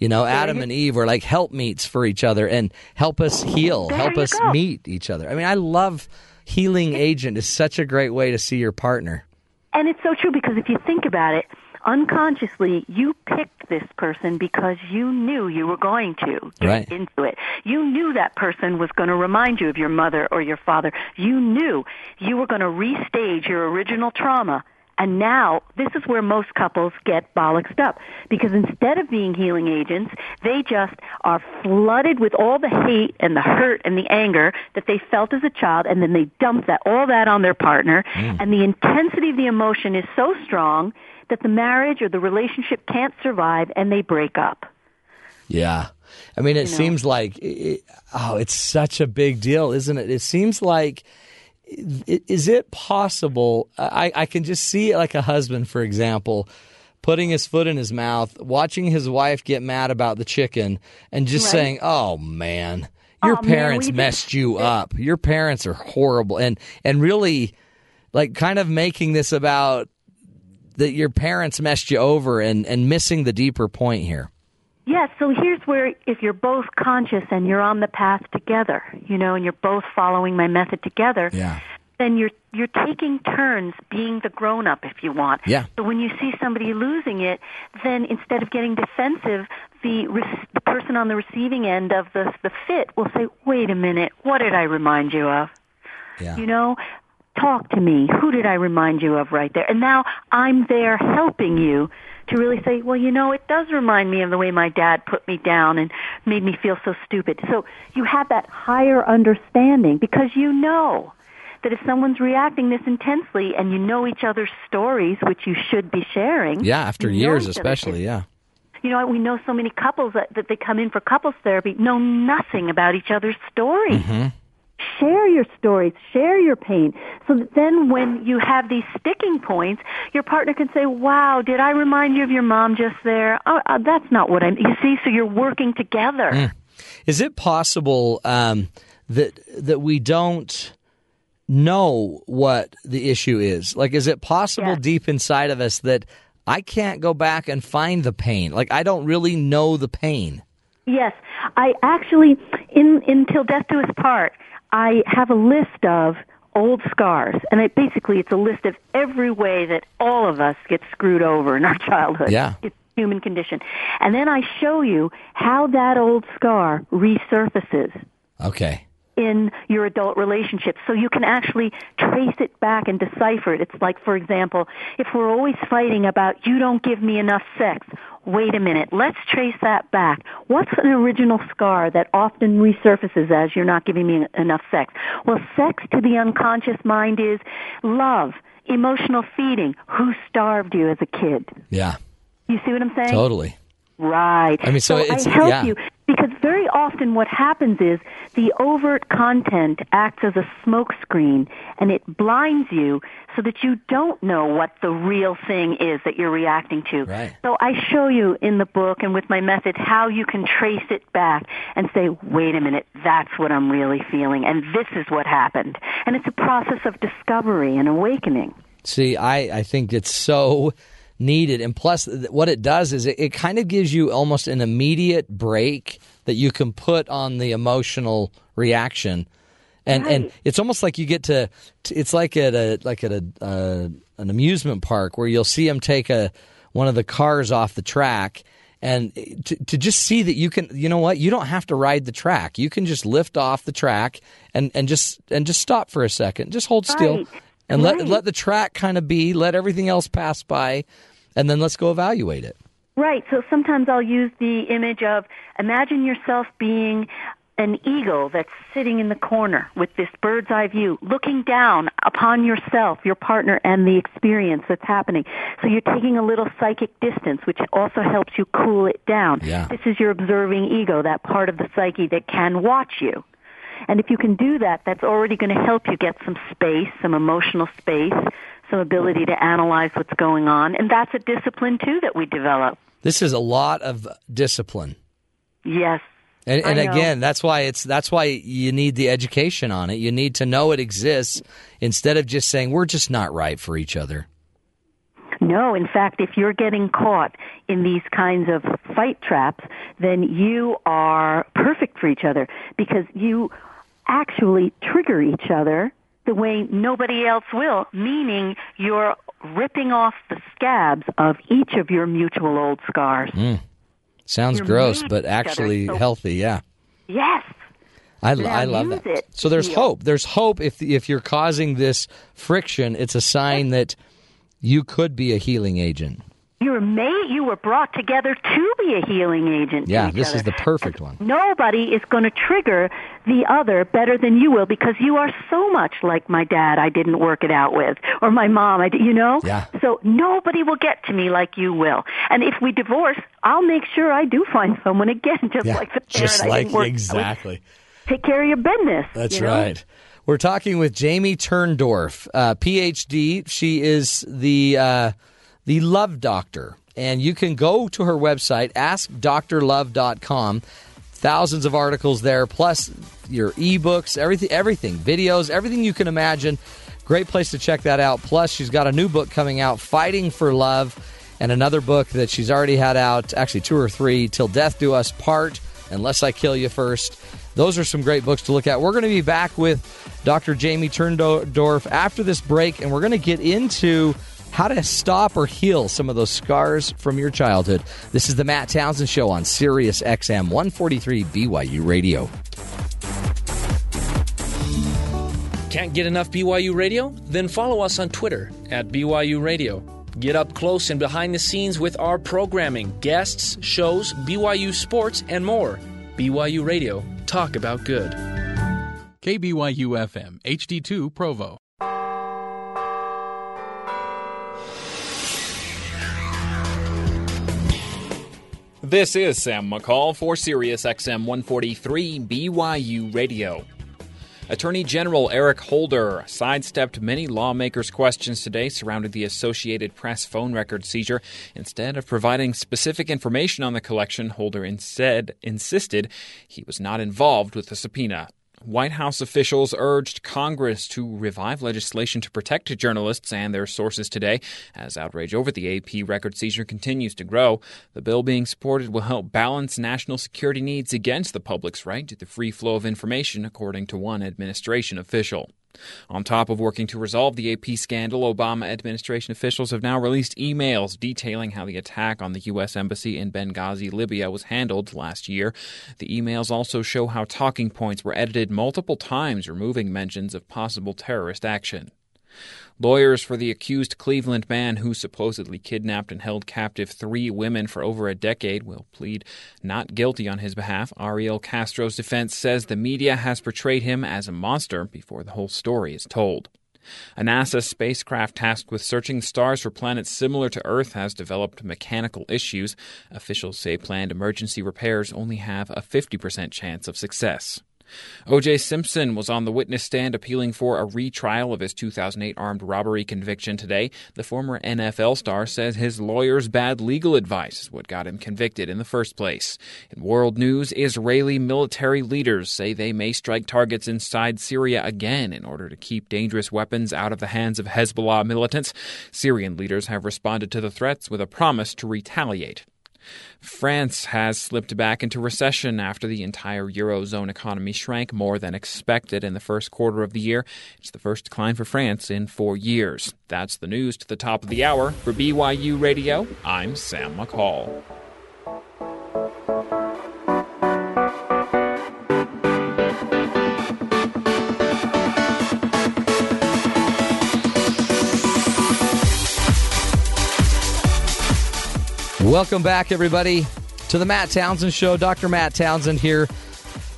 You know, Adam and Eve were like helpmeets for each other and help us heal, There help us go. meet each other. I mean, I love healing agent is such a great way to see your partner. And it's so true because if you think about it, unconsciously you picked this person because you knew you were going to get Right. into it. You knew that person was going to remind you of your mother or your father. You knew you were going to restage your original trauma. And now, this is where most couples get bollocksed up. Because instead of being healing agents, they just are flooded with all the hate and the hurt and the anger that they felt as a child, and then they dump that, all that on their partner. Mm. And the intensity of the emotion is so strong that the marriage or the relationship can't survive and they break up. Yeah. I mean, it seems like, it, oh, it's such a big deal, isn't it? It seems like, is it possible? I, I can just see like a husband, for example, putting his foot in his mouth, watching his wife get mad about the chicken, and just Right. saying, oh, man. Your Oh, parents we messed you up. Your parents are horrible, and and really, like, kind of making this about that your parents messed you over, and and missing the deeper point here. Yes, so here's where if you're both conscious and you're on the path together, you know, and you're both following my method together, Yeah. then you're you're taking turns being the grown up if you want. Yeah. So when you see somebody losing it, then instead of getting defensive, the re- the person on the receiving end of the the fit will say, "Wait a minute, what did I remind you of?" Yeah. You know, talk to me. Who did I remind you of right there? And now I'm there helping you to really say, well, you know, it does remind me of the way my dad put me down and made me feel so stupid. So you have that higher understanding because you know that if someone's reacting this intensely and you know each other's stories, which you should be sharing. Yeah, after years, especially. Yeah. you know, we know so many couples that, that they come in for couples therapy know nothing about each other's stories. Mm-hmm. Share your stories, share your pain, so that then when you have these sticking points, your partner can say, "Wow, did I remind you of your mom just there?" Oh, uh, that's not what I. You see, so you're working together. Mm. Is it possible um, that that we don't know what the issue is? Like, is it possible deep inside of us that I can't go back and find the pain? Like, I don't really know the pain. Yes, I actually in until death do us part. I have a list of old scars, and it basically it's a list of every way that all of us get screwed over in our childhood. Yeah. It's a human condition, and then I show you how that old scar resurfaces Okay. In your adult relationship so you can actually trace it back and decipher it. It's like, for example, if we're always fighting about you don't give me enough sex, wait a minute, let's trace that back. What's an original scar that often resurfaces as you're not giving me enough sex? Well, sex to the unconscious mind is love, emotional feeding. Who starved you as a kid? Yeah. You see what I'm saying? Totally. Right. I mean, so it's- I help yeah. you because very often what happens is the overt content acts as a smokescreen and it blinds you so that you don't know what the real thing is that you're reacting to. Right. So I show you in the book and with my method how you can trace it back and say, wait a minute, that's what I'm really feeling and this is what happened. And it's a process of discovery and awakening. See, I, I think it's so needed. And plus, what it does is it, it kind of gives you almost an immediate break that you can put on the emotional reaction. And and it's almost like you get to, it's like at a like at a uh, an amusement park where you'll see them take a one of the cars off the track and to, to just see that you can you know what? You don't have to ride the track. You can just lift off the track and and just and just stop for a second. Just hold still Right. and let let the track kind of be let everything else pass by and then let's go evaluate it Right. So sometimes I'll use the image of imagine yourself being an eagle that's sitting in the corner with this bird's eye view, looking down upon yourself, your partner, and the experience that's happening. So you're taking a little psychic distance, which also helps you cool it down. Yeah. This is your observing ego, that part of the psyche that can watch you. And if you can do that, that's already going to help you get some space, some emotional space, some ability to analyze what's going on. And that's a discipline too that we develop. This is a lot of discipline. Yes. And, and again, that's why it's that's why you need the education on it. You need to know it exists instead of just saying we're just not right for each other. No, in fact, if you're getting caught in these kinds of fight traps, then you are perfect for each other because you actually trigger each other the way nobody else will, meaning you're ripping off the scabs of each of your mutual old scars. Mm. Sounds You're gross, but actually so- healthy. Yeah, Yes. I, I love that. it So there's hope. There's hope if if you're causing this friction. It's a sign that you could be a healing agent. You were made, you were brought together to be a healing agent. Yeah, this other. is the perfect one. Nobody is going to trigger the other better than you will because you are so much like my dad I didn't work it out with or my mom I you know Yeah. so nobody will get to me like you will and if we divorce I'll make sure I do find someone again just Yeah, like the parent just I like didn't work exactly. take care of your business That's you know? right. We're talking with Jamie Turndorf, uh, PhD. She is the uh, the love doctor, and you can go to her website, askdrlove.com. Thousands of articles there, plus your ebooks, everything, everything, videos, everything you can imagine. Great place to check that out. Plus, she's got a new book coming out, Fighting for Love, and another book that she's already had out, actually two or three, Till Death Do Us Part, Unless I Kill You First. Those are some great books to look at. We're going to be back with Dr. Jamie Turndorf after this break, and we're going to get into how to stop or heal some of those scars from your childhood. This is the Matt Townsend Show on Sirius XM 143 BYU Radio. Can't get enough BYU Radio? Then follow us on Twitter at BYU Radio. Get up close and behind the scenes with our programming, guests, shows, BYU sports, and more. BYU Radio. Talk about good. KBYU FM, HD2 Provo. This is Sam McCall for Sirius XM 143 BYU Radio. Attorney General Eric Holder sidestepped many lawmakers' questions today surrounding the Associated Press phone record seizure. Instead of providing specific information on the collection, Holder instead insisted he was not involved with the subpoena. White House officials urged Congress to revive legislation to protect journalists and their sources today as outrage over the AP record seizure continues to grow. The bill being supported will help balance national security needs against the public's right to the free flow of information, according to one administration official. On top of working to resolve the AP scandal, Obama administration officials have now released emails detailing how the attack on the U.S. Embassy in Benghazi, Libya was handled last year. The emails also show how talking points were edited multiple times, removing mentions of possible terrorist action. Lawyers for the accused Cleveland man who supposedly kidnapped and held captive three women for over a decade will plead not guilty on his behalf. Ariel Castro's defense says the media has portrayed him as a monster before the whole story is told. A NASA spacecraft tasked with searching stars for planets similar to Earth has developed mechanical issues. Officials say planned emergency repairs only have a 50% chance of success. O.J. Simpson was on the witness stand appealing for a retrial of his 2008 armed robbery conviction today. The former NFL star says his lawyer's bad legal advice is what got him convicted in the first place. In world news, Israeli military leaders say they may strike targets inside Syria again in order to keep dangerous weapons out of the hands of Hezbollah militants. Syrian leaders have responded to the threats with a promise to retaliate. France has slipped back into recession after the entire Eurozone economy shrank more than expected in the first quarter of the year. It's the first decline for France in four years. That's the news to the top of the hour. For BYU Radio, I'm Sam McCall. Welcome back, everybody, to the Matt Townsend Show. Dr. Matt Townsend here.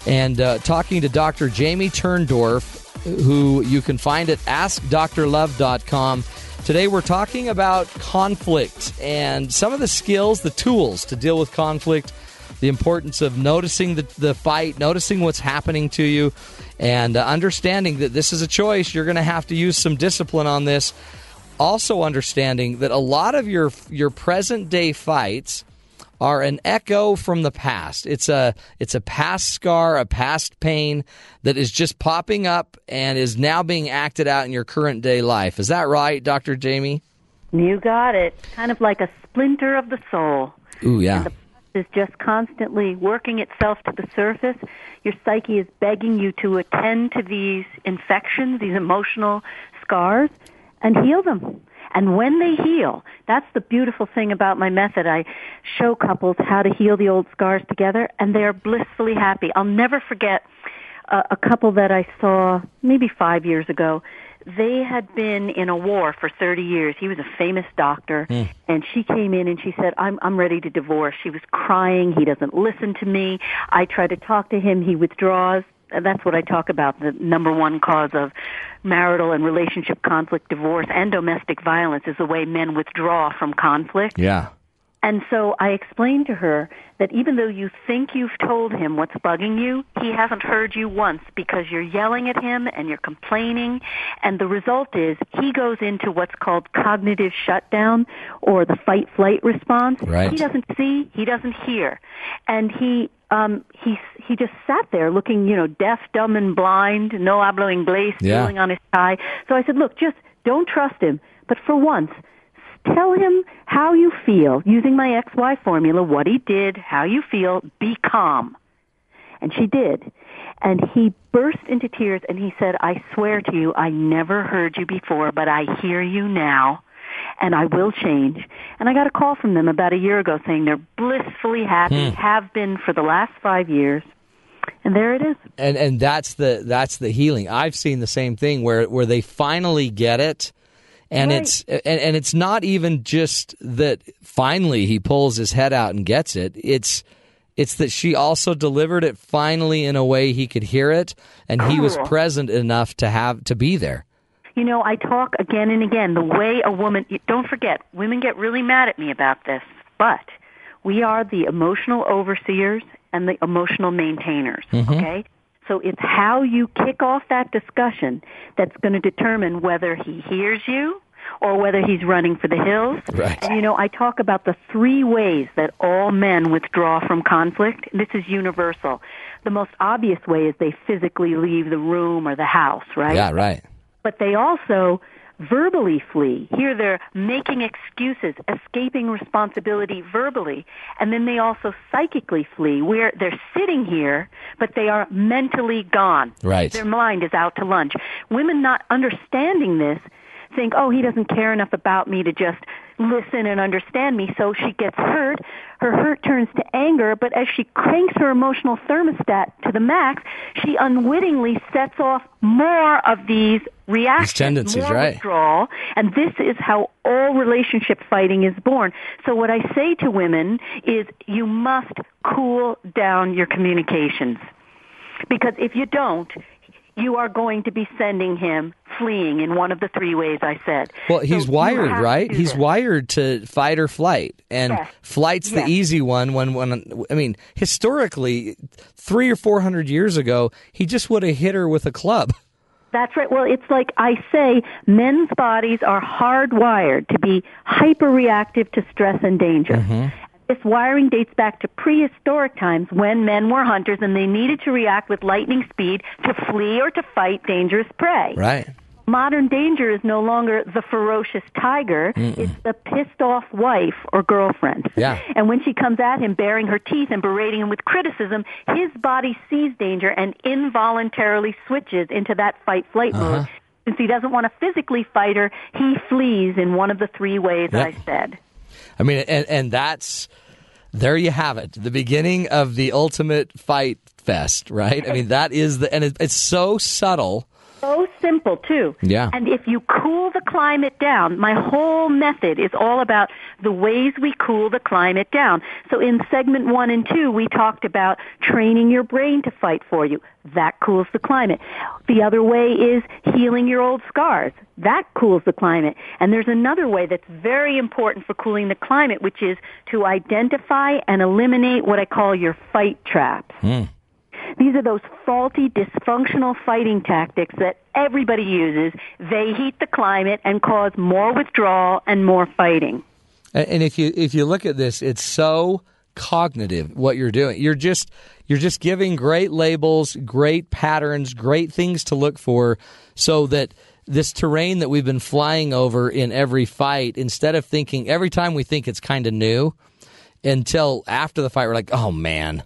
and uh, talking to Dr. Jamie Turndorf, who you can find at AskDrLove.com. Today we're talking about conflict and some of the skills, the tools to deal with conflict, the importance of noticing the, the fight, noticing what's happening to you, and uh, understanding that this is a choice. You're going to have to use some discipline on this. Also understanding that a lot of your your present day fights are an echo from the past. It's a it's a past scar, a past pain that is just popping up and is now being acted out in your current day life. Is that right, Dr. Jamie? You got it. Kind of like a splinter of the soul. Ooh, yeah. is just constantly working itself to the surface. Your psyche is begging you to attend to these infections, these emotional scars, and heal them. And when they heal, that's the beautiful thing about my method. I show couples how to heal the old scars together, and they are blissfully happy. I'll never forget a, a couple that I saw maybe five years ago. They had been in a war for 30 years. He was a famous doctor, Mm. and she came in and she said, "I'm I'm ready to divorce." She was crying. He doesn't listen to me. I try to talk to him. He withdraws. And that's what I talk about. The number one cause of marital and relationship conflict, divorce, and domestic violence is the way men withdraw from conflict. Yeah. And so I explained to her that even though you think you've told him what's bugging you, he hasn't heard you once because you're yelling at him and you're complaining. And the result is he goes into what's called cognitive shutdown or the fight flight response. Right. He doesn't see, he doesn't hear. And he, um, he, he just sat there looking, you know, deaf, dumb, and blind, no hablo inglés, Yeah. feeling on his tie. So I said, look, just don't trust him. But for once, tell him how you feel using my XY formula, what he did, how you feel, be calm. And she did. And he burst into tears and he said, I swear to you, I never heard you before, but I hear you now and I will change. And I got a call from them about a year ago saying they're blissfully happy, Hmm. have been for the last five years. And there it is. and and that's the that's the healing. I've seen the same thing where where they finally get it, and Right. it's and, and it's not even just that finally he pulls his head out and gets it. It's it's that she also delivered it finally in a way he could hear it, and he was present enough to have to be there. You know, I talk again and again the way a woman, don't forget, women get really mad at me about this, but we are the emotional overseers and the emotional maintainers, Mhm. okay? So it's how you kick off that discussion that's going to determine whether he hears you or whether he's running for the hills. Right. And you know, I talk about the three ways that all men withdraw from conflict. This is universal. The most obvious way is they physically leave the room or the house, right? Yeah, right. But they also verbally flee. Here they're making excuses, escaping responsibility verbally, and then they also psychically flee, where they're sitting here, but they are mentally gone. Right. Their mind is out to lunch. Women not understanding this think, oh, he doesn't care enough about me to just listen and understand me, so she gets hurt. Her hurt turns to anger, but as she cranks her emotional thermostat to the max, she unwittingly sets off more of these reactions, tendencies, more right. withdrawal, and this is how all relationship fighting is born. So what I say to women is you must cool down your communications. Because if you don't, you are going to be sending him fleeing in one of the three ways I said. Well, he's So wired, right? He's this. wired to fight or flight, and Yes. flight's Yes. the easy one. When, when I mean, historically, three or four hundred years ago, he just would have hit her with a club. That's right. Well, it's like I say, men's bodies are hardwired to be hyperreactive to stress and danger. Mm-hmm. This wiring dates back to prehistoric times when men were hunters and they needed to react with lightning speed to flee or to fight dangerous prey. Right. Modern danger is no longer the ferocious tiger, Mm-mm. it's the pissed off wife or girlfriend. Yeah. And when she comes at him baring her teeth and berating him with criticism, his body sees danger and involuntarily switches into that fight flight Uh-huh. mode. Since he doesn't want to physically fight her, he flees in one of the three ways Yep. I said. I mean, and and that's there you have it, the beginning of the ultimate fight fest, right? I mean, that is the and it, it's so subtle so simple too. Yeah. And if you cool the climate down, my whole method is all about the ways we cool the climate down. So in segment one and two, we talked about training your brain to fight for you. That cools the climate. The other way is healing your old scars. That cools the climate. And there's another way that's very important for cooling the climate, which is to identify and eliminate what I call your fight traps. Hmm. These are those faulty, dysfunctional fighting tactics that everybody uses. They heat the climate and cause more withdrawal and more fighting. And, if you if you look at this, it's so cognitive what you're doing. You're just you're just giving great labels, great patterns, great things to look for, so that this terrain that we've been flying over in every fight, instead of thinking every time we think it's kind of new, until after the fight we're like, oh man,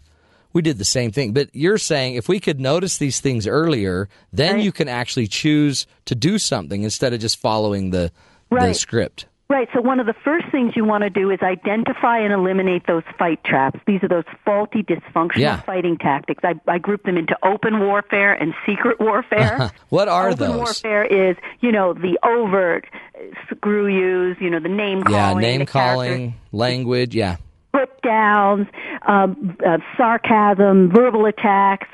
we did the same thing. But you're saying if we could notice these things earlier, then you can actually choose to do something instead of just following the the script. Right. So one of the first things you want to do is identify and eliminate those fight traps. These are those faulty, dysfunctional Yeah. fighting tactics. I, I group them into open warfare and secret warfare. what are open those? warfare is, you know, the overt uh, screw yous, you know, the name calling, Yeah, name character calling, language. Yeah. Put downs, um, uh, sarcasm, verbal attacks,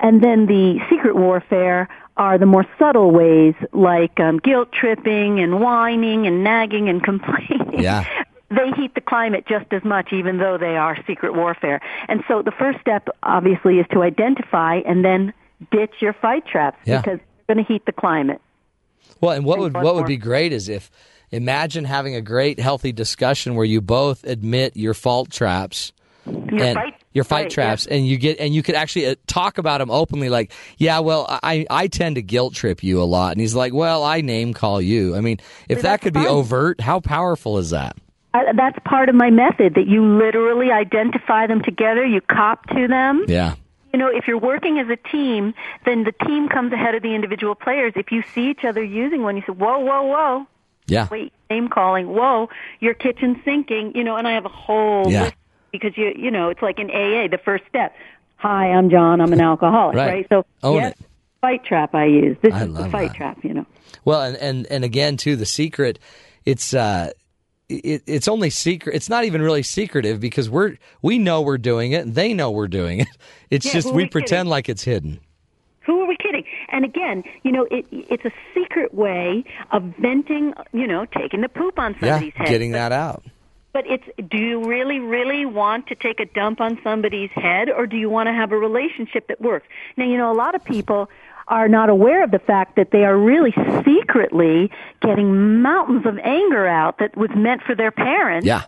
and then the secret warfare are the more subtle ways like um, guilt tripping and whining and nagging and complaining. Yeah. They heat the climate just as much, even though they are secret warfare. And so the first step, obviously, is to identify and then ditch your fight traps Yeah. because they're going to heat the climate. Well, and what would what what would be great is if imagine having a great healthy discussion where you both admit your fault traps. Your and fight- your fight right, traps, and you get and you could actually uh, talk about them openly. Like, yeah, well, I I tend to guilt trip you a lot, and he's like, well, I name call you. I mean, if that could be overt, how powerful is that? I, that's part of my method that you literally identify them together, you cop to them. Yeah, You know, if you're working as a team, then the team comes ahead of the individual players. If you see each other using one, you say, whoa, whoa, whoa. Yeah, Wait, name calling. Whoa, your kitchen sinking. You know, and I have a whole Yeah. list because you, you know, it's like in AA, the first step. Hi, I'm John. I'm an alcoholic, Right. right? So, Own yes, it. fight trap I use. This I is the fight that. trap, you know. Well, and and and again, too, the secret, it's uh, it, it's only secret. It's not even really secretive because we're we know we're doing it, and they know we're doing it. It's Yeah, just we we pretend kidding? like it's hidden. Who are we kidding? And again, you know, it, it's a secret way of venting, you know, taking the poop on Yeah, somebody's head. getting But- that out. But it's do you really, really want to take a dump on somebody's head or do you want to have a relationship that works? Now, you know, a lot of people are not aware of the fact that they are really secretly getting mountains of anger out that was meant for their parents Yeah.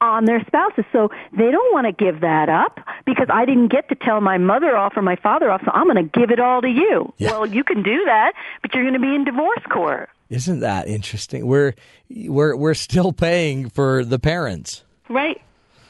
On their spouses. So they don't want to give that up because I didn't get to tell my mother off or my father off, so I'm going to give it all to you. Well, you can do that, but you're going to be in divorce court. Isn't that interesting? We're we're we're still paying for the parents. Right.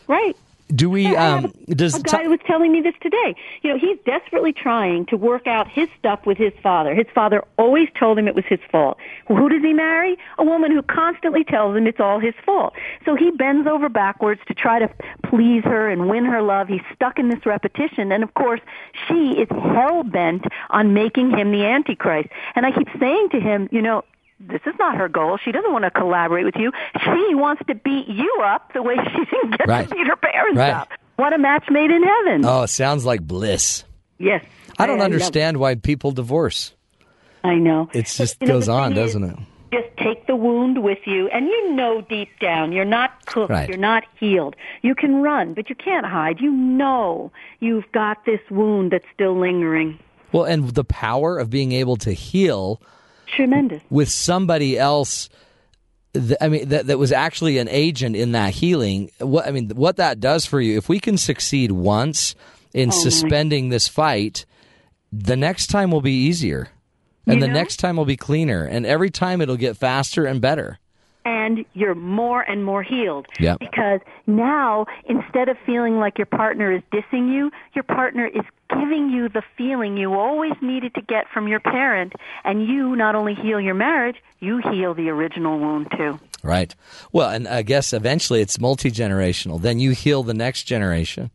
Right. Do we? Um, does a guy was telling me this today. You know, he's desperately trying to work out his stuff with his father. His father always told him it was his fault. Who does he marry? A woman who constantly tells him it's all his fault. So he bends over backwards to try to please her and win her love. He's stuck in this repetition. And of course, she is hell bent on making him the Antichrist. And I keep saying to him, you know, this is not her goal. She doesn't want to collaborate with you. She wants to beat you up the way she didn't get Right. to beat her parents Right. up. What a match made in heaven. Oh, it sounds like bliss. Yes. I don't love understand why people divorce. I know. It just know, goes the on, doesn't it? Just take the wound with you, and you know deep down you're not cooked, Right. you're not healed. You can run, but you can't hide. You know you've got this wound that's still lingering. Well, and the power of being able to heal Tremendous. with somebody else. I mean, that that was actually an agent in that healing. What I mean, what that does for you, if we can succeed once in Oh, my. suspending this fight, the next time will be easier, and You the know? next time will be cleaner, and every time it'll get faster and better. And you're more and more healed. Yep. Because now, instead of feeling like your partner is dissing you, your partner is giving you the feeling you always needed to get from your parent, and you not only heal your marriage, you heal the original wound too. Right. Well, and I guess eventually it's multi generational. Then you heal the next generation.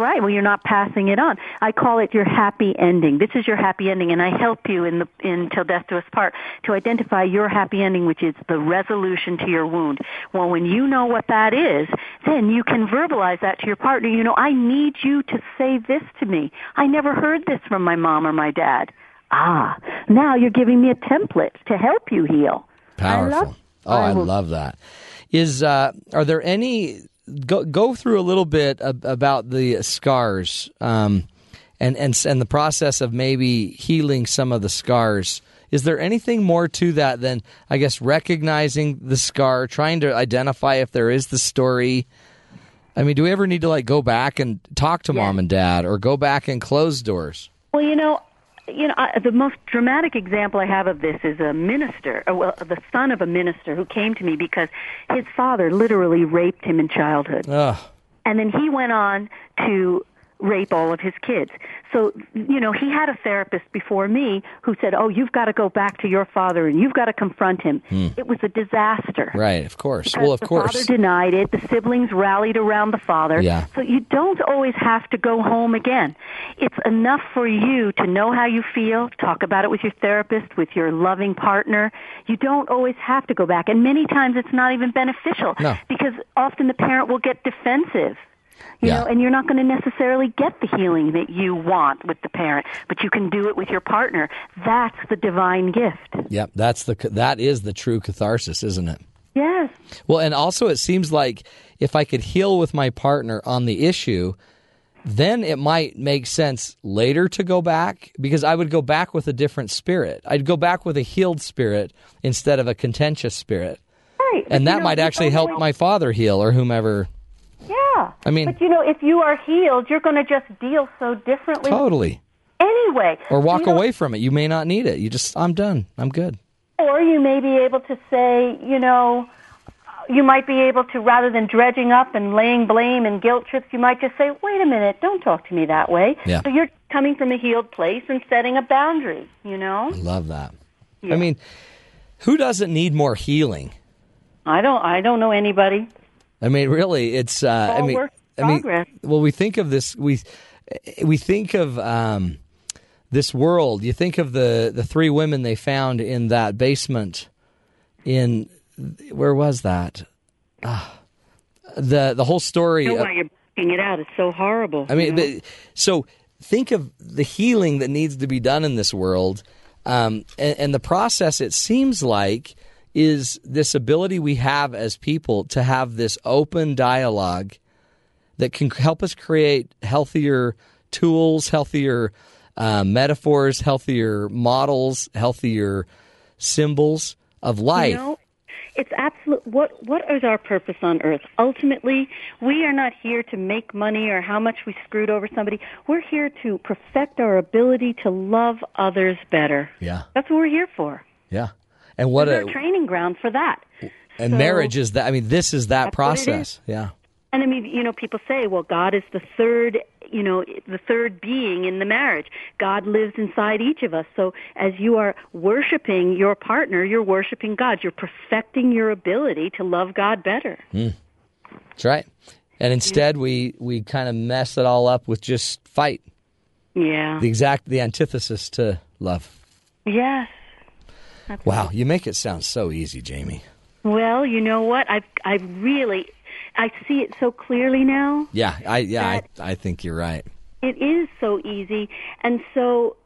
Right. Well, you're not passing it on. I call it your happy ending. This is your happy ending, and I help you in the in till death do us part to identify your happy ending, which is the resolution to your wound. Well, when you know what that is, then you can verbalize that to your partner. You know, I need you to say this to me. I never heard this from my mom or my dad. Ah, now you're giving me a template to help you heal. Powerful. I love, oh, I, I love that. Is uh, are there any go go through a little bit about the scars um, and and and the process of maybe healing some of the scars? Is there anything more to that than I guess recognizing the scar, trying to identify if there is the story? I mean, do we ever need to like go back and talk to mom and dad, or go back and close doors? Well, you know, you know, I, the most dramatic example I have of this is a minister, uh, well, the son of a minister who came to me because his father literally raped him in childhood. Ugh. And then he went on to rape all of his kids. So, you know, he had a therapist before me who said, "Oh, you've got to go back to your father and you've got to confront him." Hmm. It was a disaster. Right, of course. Well, of the course. father denied it. The siblings rallied around the father. Yeah. So you don't always have to go home again. It's enough for you to know how you feel, talk about it with your therapist, with your loving partner. You don't always have to go back. And many times it's not even beneficial No. because often the parent will get defensive. You Yeah. know, and you're not going to necessarily get the healing that you want with the parent, but you can do it with your partner. That's the divine gift. Yep, that's the that is the true catharsis, isn't it? Yes. Well, and also it seems like if I could heal with my partner on the issue, then it might make sense later to go back because I would go back with a different spirit. I'd go back with a healed spirit instead of a contentious spirit. Right. And that know, might actually help my father heal or whomever. Yeah. I mean- but you know, if you are healed, you're going to just deal so differently. Totally. Anyway. Or walk away from it. You may not need it. You just I'm done. I'm good. Or you may be able to say, you know, uh, you might be able to, rather than dredging up and laying blame and guilt trips, you might just say, wait a minute, don't talk to me that way. Yeah. So you're coming from a healed place and setting a boundary, you know? I love that. Yeah. I mean, who doesn't need more healing? I don't, I don't know anybody. I mean, really, it's. Uh, I mean, I mean, progress. well, we think of this. We we think of um, this world. You think of the the three women they found in that basement. In where was that? Ah, the the whole story. I know of- why you're backing it out. It's so horrible. I mean, but, so think of the healing that needs to be done in this world, um, and, and the process. It seems like is this ability we have as people to have this open dialogue that can help us create healthier tools, healthier uh, metaphors, healthier models, healthier symbols of life. You know, it's absolute. What what is our purpose on earth? Ultimately, we are not here to make money or how much we screwed over somebody. We're here to perfect our ability to love others better. yeah, That's what we're here for. yeah. And what a training ground for that. and So- marriage is that. I mean, this is that process. Yeah. And I mean, you know, people say, well, God is the third, you know, the third being in the marriage. God lives inside each of us. So as you are worshiping your partner, you're worshiping God. You're perfecting your ability to love God better. Mm. That's right. And instead, we we kind of mess it all up with just fight. Yeah. The exact the antithesis to love. Yes. Wow, you make it sound so easy, Jamie. Well, you know what? I I really I see it so clearly now. Yeah, I yeah, I, I think you're right. It is so easy. And so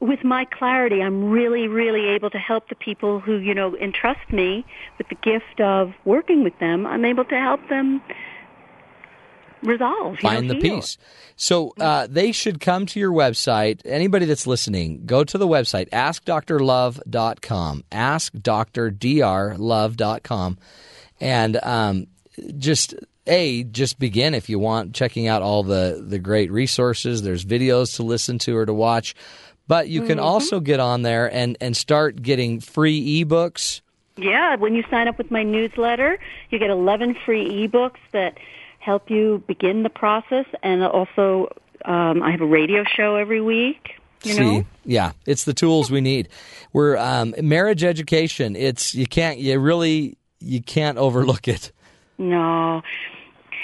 with my clarity, I'm really, really able to help the people who, you know, entrust me with the gift of working with them. I'm able to help them resolve. Find know, the heal. peace. So uh, they should come to your website. Anybody that's listening, go to the website, askdrlove.com, askdrlove.com, and um, just a just begin if you want checking out all the the great resources. There's videos to listen to or to watch, but you can Mhm. also get on there and and start getting free ebooks. Yeah, when you sign up with my newsletter, you get 11 free ebooks that help you begin the process. And also, um, I have a radio show every week. You See, know? yeah, it's the tools we need. We're um, marriage education. It's you can't you really you can't overlook it. No.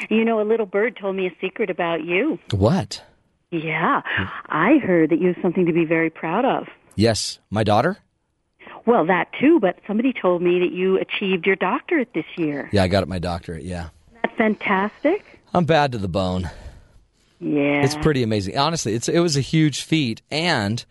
You know, a little bird told me a secret about you. What? Yeah, I heard that you have something to be very proud of. Yes, my daughter? Well, that too, but somebody told me that you achieved your doctorate this year. Yeah, I got my doctorate, yeah. That's fantastic. I'm bad to the bone. Yeah. It's pretty amazing. Honestly, it's it was a huge feat and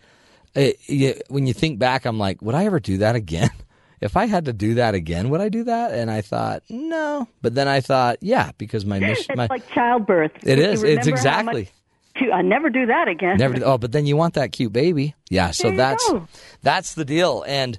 it, you, when you think back I'm like, would I ever do that again? if I had to do that again, would I do that? And I thought, no. But then I thought, yeah, because my mission It's my like childbirth. It is. It's exactly. much- to- I never do that again. Never. Oh, but then you want that cute baby. Yeah. So There that's that's the deal. And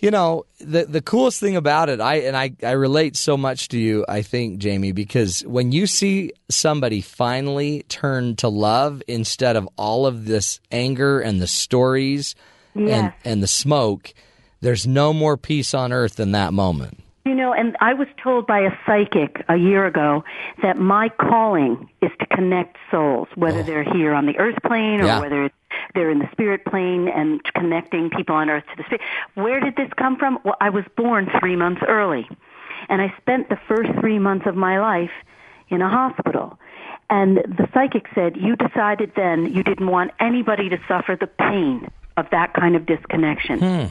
you know the the coolest thing about it, I and I I relate so much to you. I think Jamie because when you see somebody finally turn to love instead of all of this anger and the stories and and the smoke, there's no more peace on earth than that moment. You know, and I was told by a psychic a year ago that my calling is to connect souls, whether they're here on the earth plane or Oh. Yeah. whether it's, they're in the spirit plane and connecting people on earth to the spirit. Where did this come from? Well, I was born three months early, and I spent the first three months of my life in a hospital. And the psychic said, You decided then you didn't want anybody to suffer the pain of that kind of disconnection. Hmm.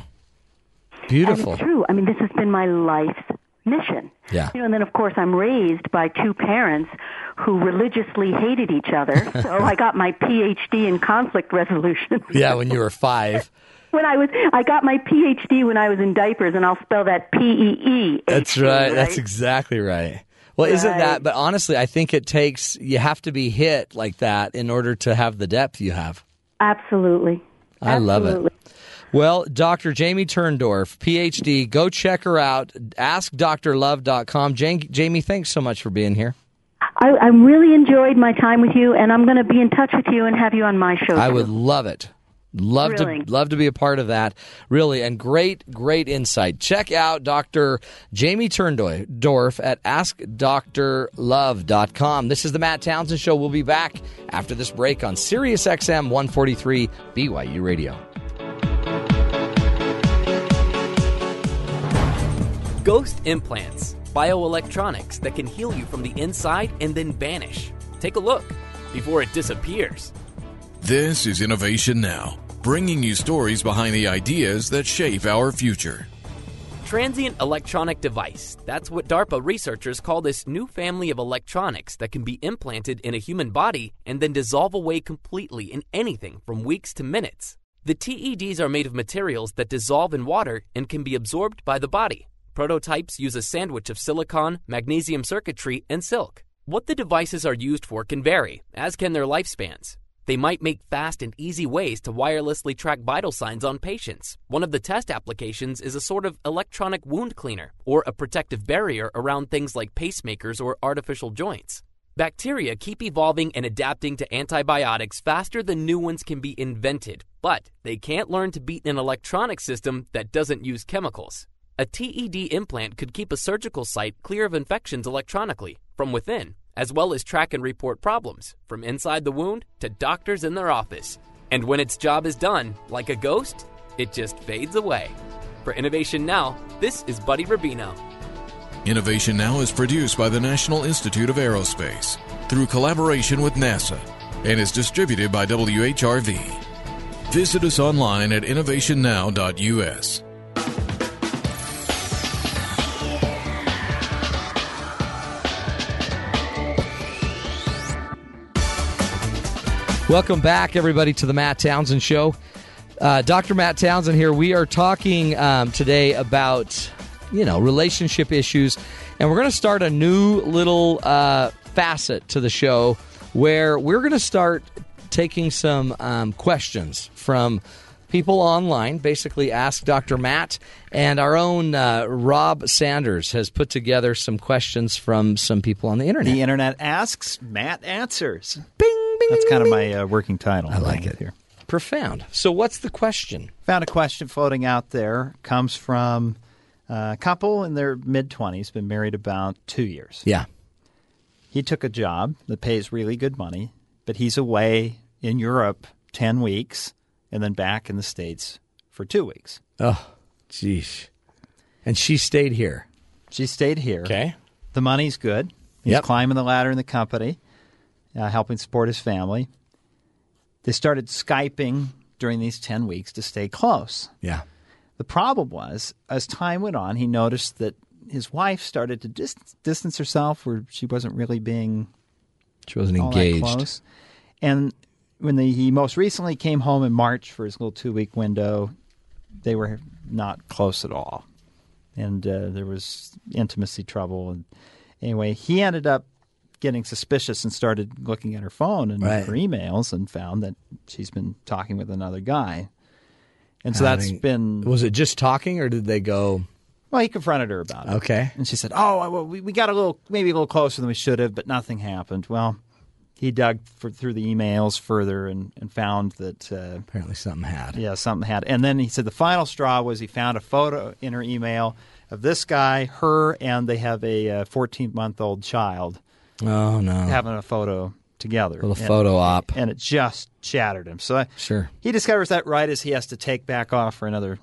Beautiful. And it's true. I mean, this has been my life's mission. Yeah. You know, and then of course I'm raised by two parents who religiously hated each other. so I got my PhD in conflict resolution. Yeah. When you were five. when I was, I got my PhD when I was in diapers, and I'll spell that P E E. That's right. That's exactly right. Well, isn't that? But honestly, I think it takes you have to be hit like that in order to have the depth you have. Absolutely. I love it. Well, Dr. Jamie Turndorf, PhD, go check her out. AskDrLove.com. Jane, Jamie, thanks so much for being here. I, I really enjoyed my time with you, and I'm going to be in touch with you and have you on my show. I too. would love it. Love to love to be a part of that. Really, and great, great insight. Check out Dr. Jamie Turndorf at AskDrLove.com. This is the Matt Townsend Show. We'll be back after this break on Sirius XM 143 BYU Radio. Ghost implants, bioelectronics that can heal you from the inside and then vanish. Take a look before it disappears. This is Innovation Now, bringing you stories behind the ideas that shape our future. Transient electronic device. That's what DARPA researchers call this new family of electronics that can be implanted in a human body and then dissolve away completely in anything from weeks to minutes. The TEDs are made of materials that dissolve in water and can be absorbed by the body. Prototypes use a sandwich of silicon, magnesium circuitry, and silk. What the devices are used for can vary, as can their lifespans. They might make fast and easy ways to wirelessly track vital signs on patients. One of the test applications is a sort of electronic wound cleaner or a protective barrier around things like pacemakers or artificial joints. Bacteria keep evolving and adapting to antibiotics faster than new ones can be invented, but they can't learn to beat an electronic system that doesn't use chemicals. A TED implant could keep a surgical site clear of infections electronically from within, as well as track and report problems from inside the wound to doctors in their office. And when its job is done, like a ghost, it just fades away. For Innovation Now, this is Buddy Rubino. Innovation Now is produced by the National Institute of Aerospace through collaboration with NASA and is distributed by WHRV. Visit us online at innovationnow.us. Welcome back, everybody, to the Matt Townsend Show. Uh, Dr. Matt Townsend here. We are talking um, today about, you know, relationship issues, and we're going to start a new little uh, facet to the show where we're going to start taking some um, questions from people online. Basically, ask Dr. Matt, and our own uh, Rob Sanders has put together some questions from some people on the internet. The internet asks, Matt answers. Bing, bing. That's kind of my uh, working title. I like it here. Profound. So, what's the question? Found a question floating out there. Comes from a couple in their mid twenties, been married about two years. Yeah. He took a job that pays really good money, but he's away in Europe ten weeks and then back in the states for two weeks. Oh, jeez. And she stayed here. She stayed here. Okay. The money's good. He's Yep. climbing the ladder in the company, uh, helping support his family. They started Skyping during these 10 weeks to stay close. Yeah. The problem was, as time went on, he noticed that his wife started to dis- distance herself, where she wasn't really being She wasn't engaged. close. And when the, he most recently came home in March for his little two week window, they were not close at all, and uh, there was intimacy trouble. And anyway, he ended up getting suspicious and started looking at her phone and Right. her emails and found that she's been talking with another guy. And so I that's mean, been Was it just talking, or did they go? well, he confronted her about it. Okay. And she said, "Oh, well, we, we got a little, maybe a little closer than we should have, but nothing happened." Well, he dug for, through the emails further and, and found that uh, apparently something had. Yeah, something had. And then he said the final straw was he found a photo in her email of this guy, her, and they have a 14 month old child Oh no. having a photo together. A little And- photo op. and it just shattered him. So I- Sure. he discovers that right as he has to take back off for another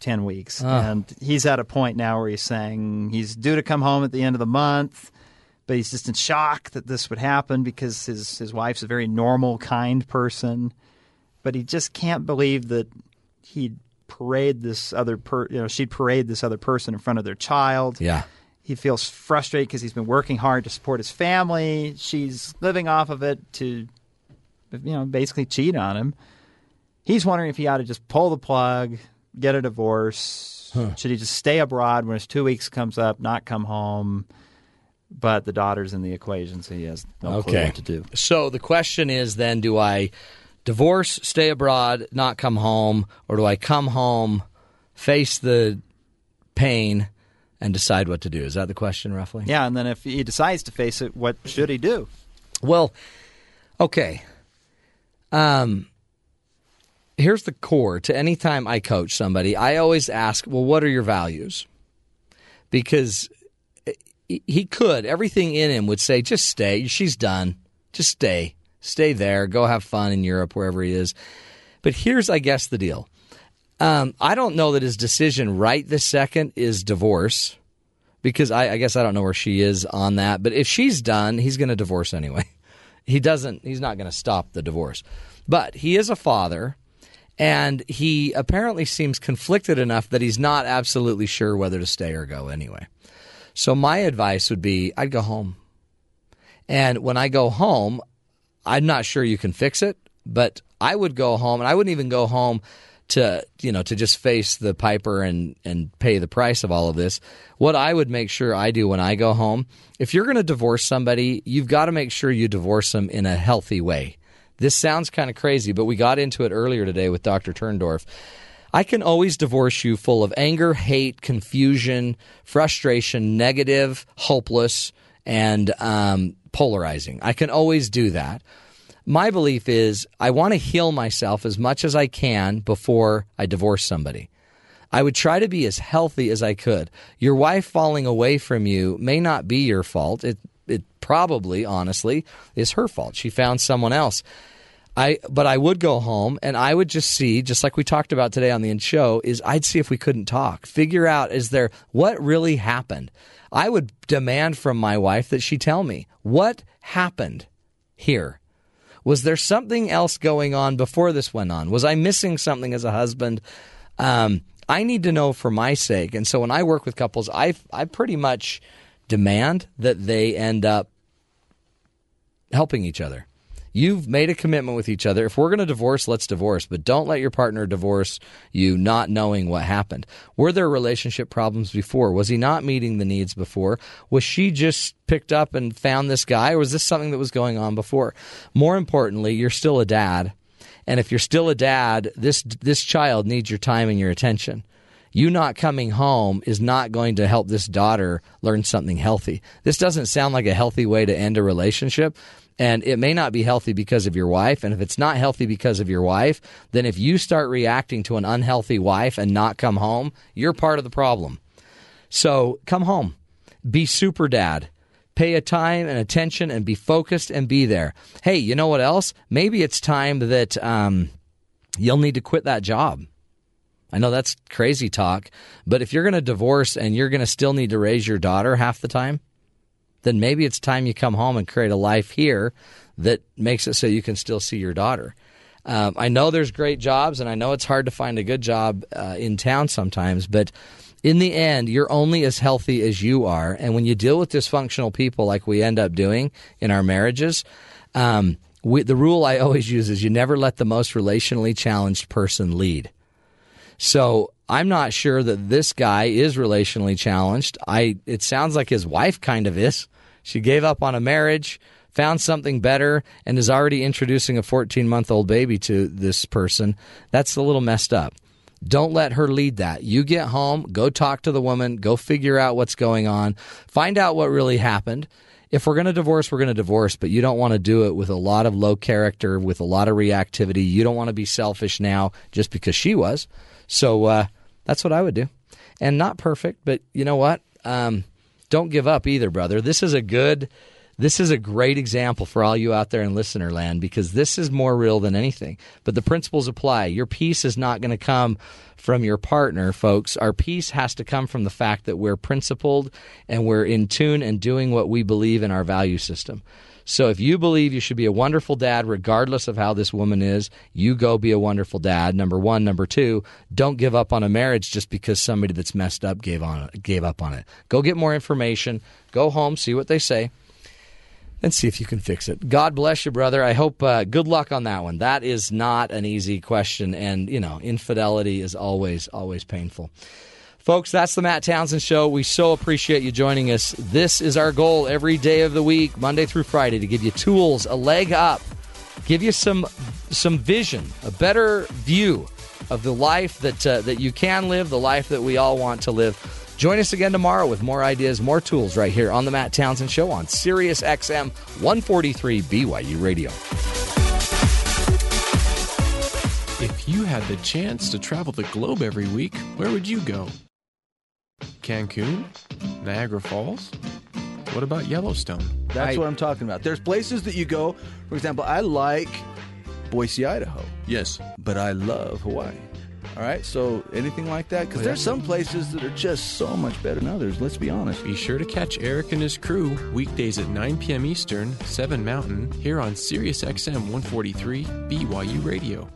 10 weeks. Ah. And he's at a point now where he's saying he's due to come home at the end of the month, but he's just in shock that this would happen because his, his wife's a very normal, kind person. But he just can't believe that he'd parade this other per, you know, she'd parade this other person in front of their child. Yeah. He feels frustrated because he's been working hard to support his family. She's living off of it to, you know, basically cheat on him. He's wondering if he ought to just pull the plug, get a divorce. Should he just stay abroad when his two weeks comes up, not come home? But the daughter's in the equation, so he has no clue okay. what to do. So the question is then: Do I divorce, stay abroad, not come home, or do I come home, face the pain, and decide what to do? Is that the question, roughly? Yeah, and then if he decides to face it, what should he do? Well, okay. Um, here's the core to any time I coach somebody, I always ask, well, what are your values? Because he- he could, everything in him would say, just stay. She's done. Just stay. Stay there. Go have fun in Europe, wherever he is. But here's, I guess, the deal. Um, I don't know that his decision right this second is divorce because I, I guess I don't know where she is on that. But if she's done, he's going to divorce anyway. He doesn't. He's not going to stop the divorce. But he is a father, and he apparently seems conflicted enough that he's not absolutely sure whether to stay or go anyway. So my advice would be, I'd go home. And when I go home, I'm not sure you can fix it, but I would go home, and I wouldn't even go home to you know to just face the piper and and pay the price of all of this. What I would make sure I do when I go home, if you're going to divorce somebody, you've got to make sure you divorce them in a healthy way. This sounds kind of crazy, but we got into it earlier today with Dr. Turndorf. I can always divorce you full of anger, hate, confusion, frustration, negative, hopeless, and um, polarizing. I can always do that. My belief is I want to heal myself as much as I can before I divorce somebody. I would try to be as healthy as I could. Your wife falling away from you may not be your fault. It it probably, honestly, is her fault. She found someone else. I but I would go home and I would just see, just like we talked about today on the show, is I'd see if we couldn't talk. Figure out is there what really happened. I would demand from my wife that she tell me what happened here. Was there something else going on before this went on? Was I missing something as a husband? Um, I need to know for my sake. And so when I work with couples, I I pretty much demand that they end up helping each other. You've made a commitment with each other. If we're going to divorce, let's divorce, but don't let your partner divorce you not knowing what happened. Were there relationship problems before? Was he not meeting the needs before? Was she just picked up and found this guy, or was this something that was going on before? More importantly, you're still a dad. And if you're still a dad, this this child needs your time and your attention. You not coming home is not going to help this daughter learn something healthy. This doesn't sound like a healthy way to end a relationship. And it may not be healthy because of your wife. And if it's not healthy because of your wife, then if you start reacting to an unhealthy wife and not come home, you're part of the problem. So come home. Be super dad. Pay a time and attention and be focused and be there. Hey, you know what else? Maybe it's time that um, you'll need to quit that job. I know that's crazy talk, but if you're going to divorce and you're going to still need to raise your daughter half the time, then maybe it's time you come home and create a life here that makes it so you can still see your daughter. Um, I know there's great jobs, and I know it's hard to find a good job uh, in town sometimes, but in the end, you're only as healthy as you are. And when you deal with dysfunctional people like we end up doing in our marriages, um, we, the rule I always use is you never let the most relationally challenged person lead. So I'm not sure that this guy is relationally challenged. I it sounds like his wife kind of is. She gave up on a marriage, found something better, and is already introducing a 14 month old baby to this person. That's a little messed up. Don't let her lead that. You get home, go talk to the woman, go figure out what's going on, find out what really happened. If we're going to divorce, we're going to divorce, but you don't want to do it with a lot of low character, with a lot of reactivity. You don't want to be selfish now just because she was. So uh, that's what I would do. And not perfect, but you know what? Um, don't give up either, brother. This is a good, this is a great example for all you out there in listener land because this is more real than anything. But the principles apply. Your peace is not going to come from your partner, folks. Our peace has to come from the fact that we're principled and we're in tune and doing what we believe in our value system. So if you believe you should be a wonderful dad, regardless of how this woman is, you go be a wonderful dad. Number one. Number two, don't give up on a marriage just because somebody that's messed up gave on gave up on it. Go get more information. Go home, see what they say, and see if you can fix it. God bless you, brother. I hope uh, good luck on that one. That is not an easy question, and you know, infidelity is always always painful. Folks, that's the Matt Townsend Show. We so appreciate you joining us. This is our goal every day of the week, Monday through Friday, to give you tools, a leg up, give you some some vision, a better view of the life that uh, that you can live, the life that we all want to live. Join us again tomorrow with more ideas, more tools right here on the Matt Townsend Show on Sirius XM 143 BYU Radio. If you had the chance to travel the globe every week, where would you go? Cancun? Niagara Falls? What about Yellowstone? That's what I'm talking about. There's places that you go. For example, I like Boise, Idaho. Yes. But I love Hawaii. All right, so anything like that? Because oh, there's some places that are just so much better than others, let's be honest. Be sure to catch Eric and his crew weekdays at 9 p.m. Eastern, 7 Mountain, here on Sirius XM 143 BYU Radio.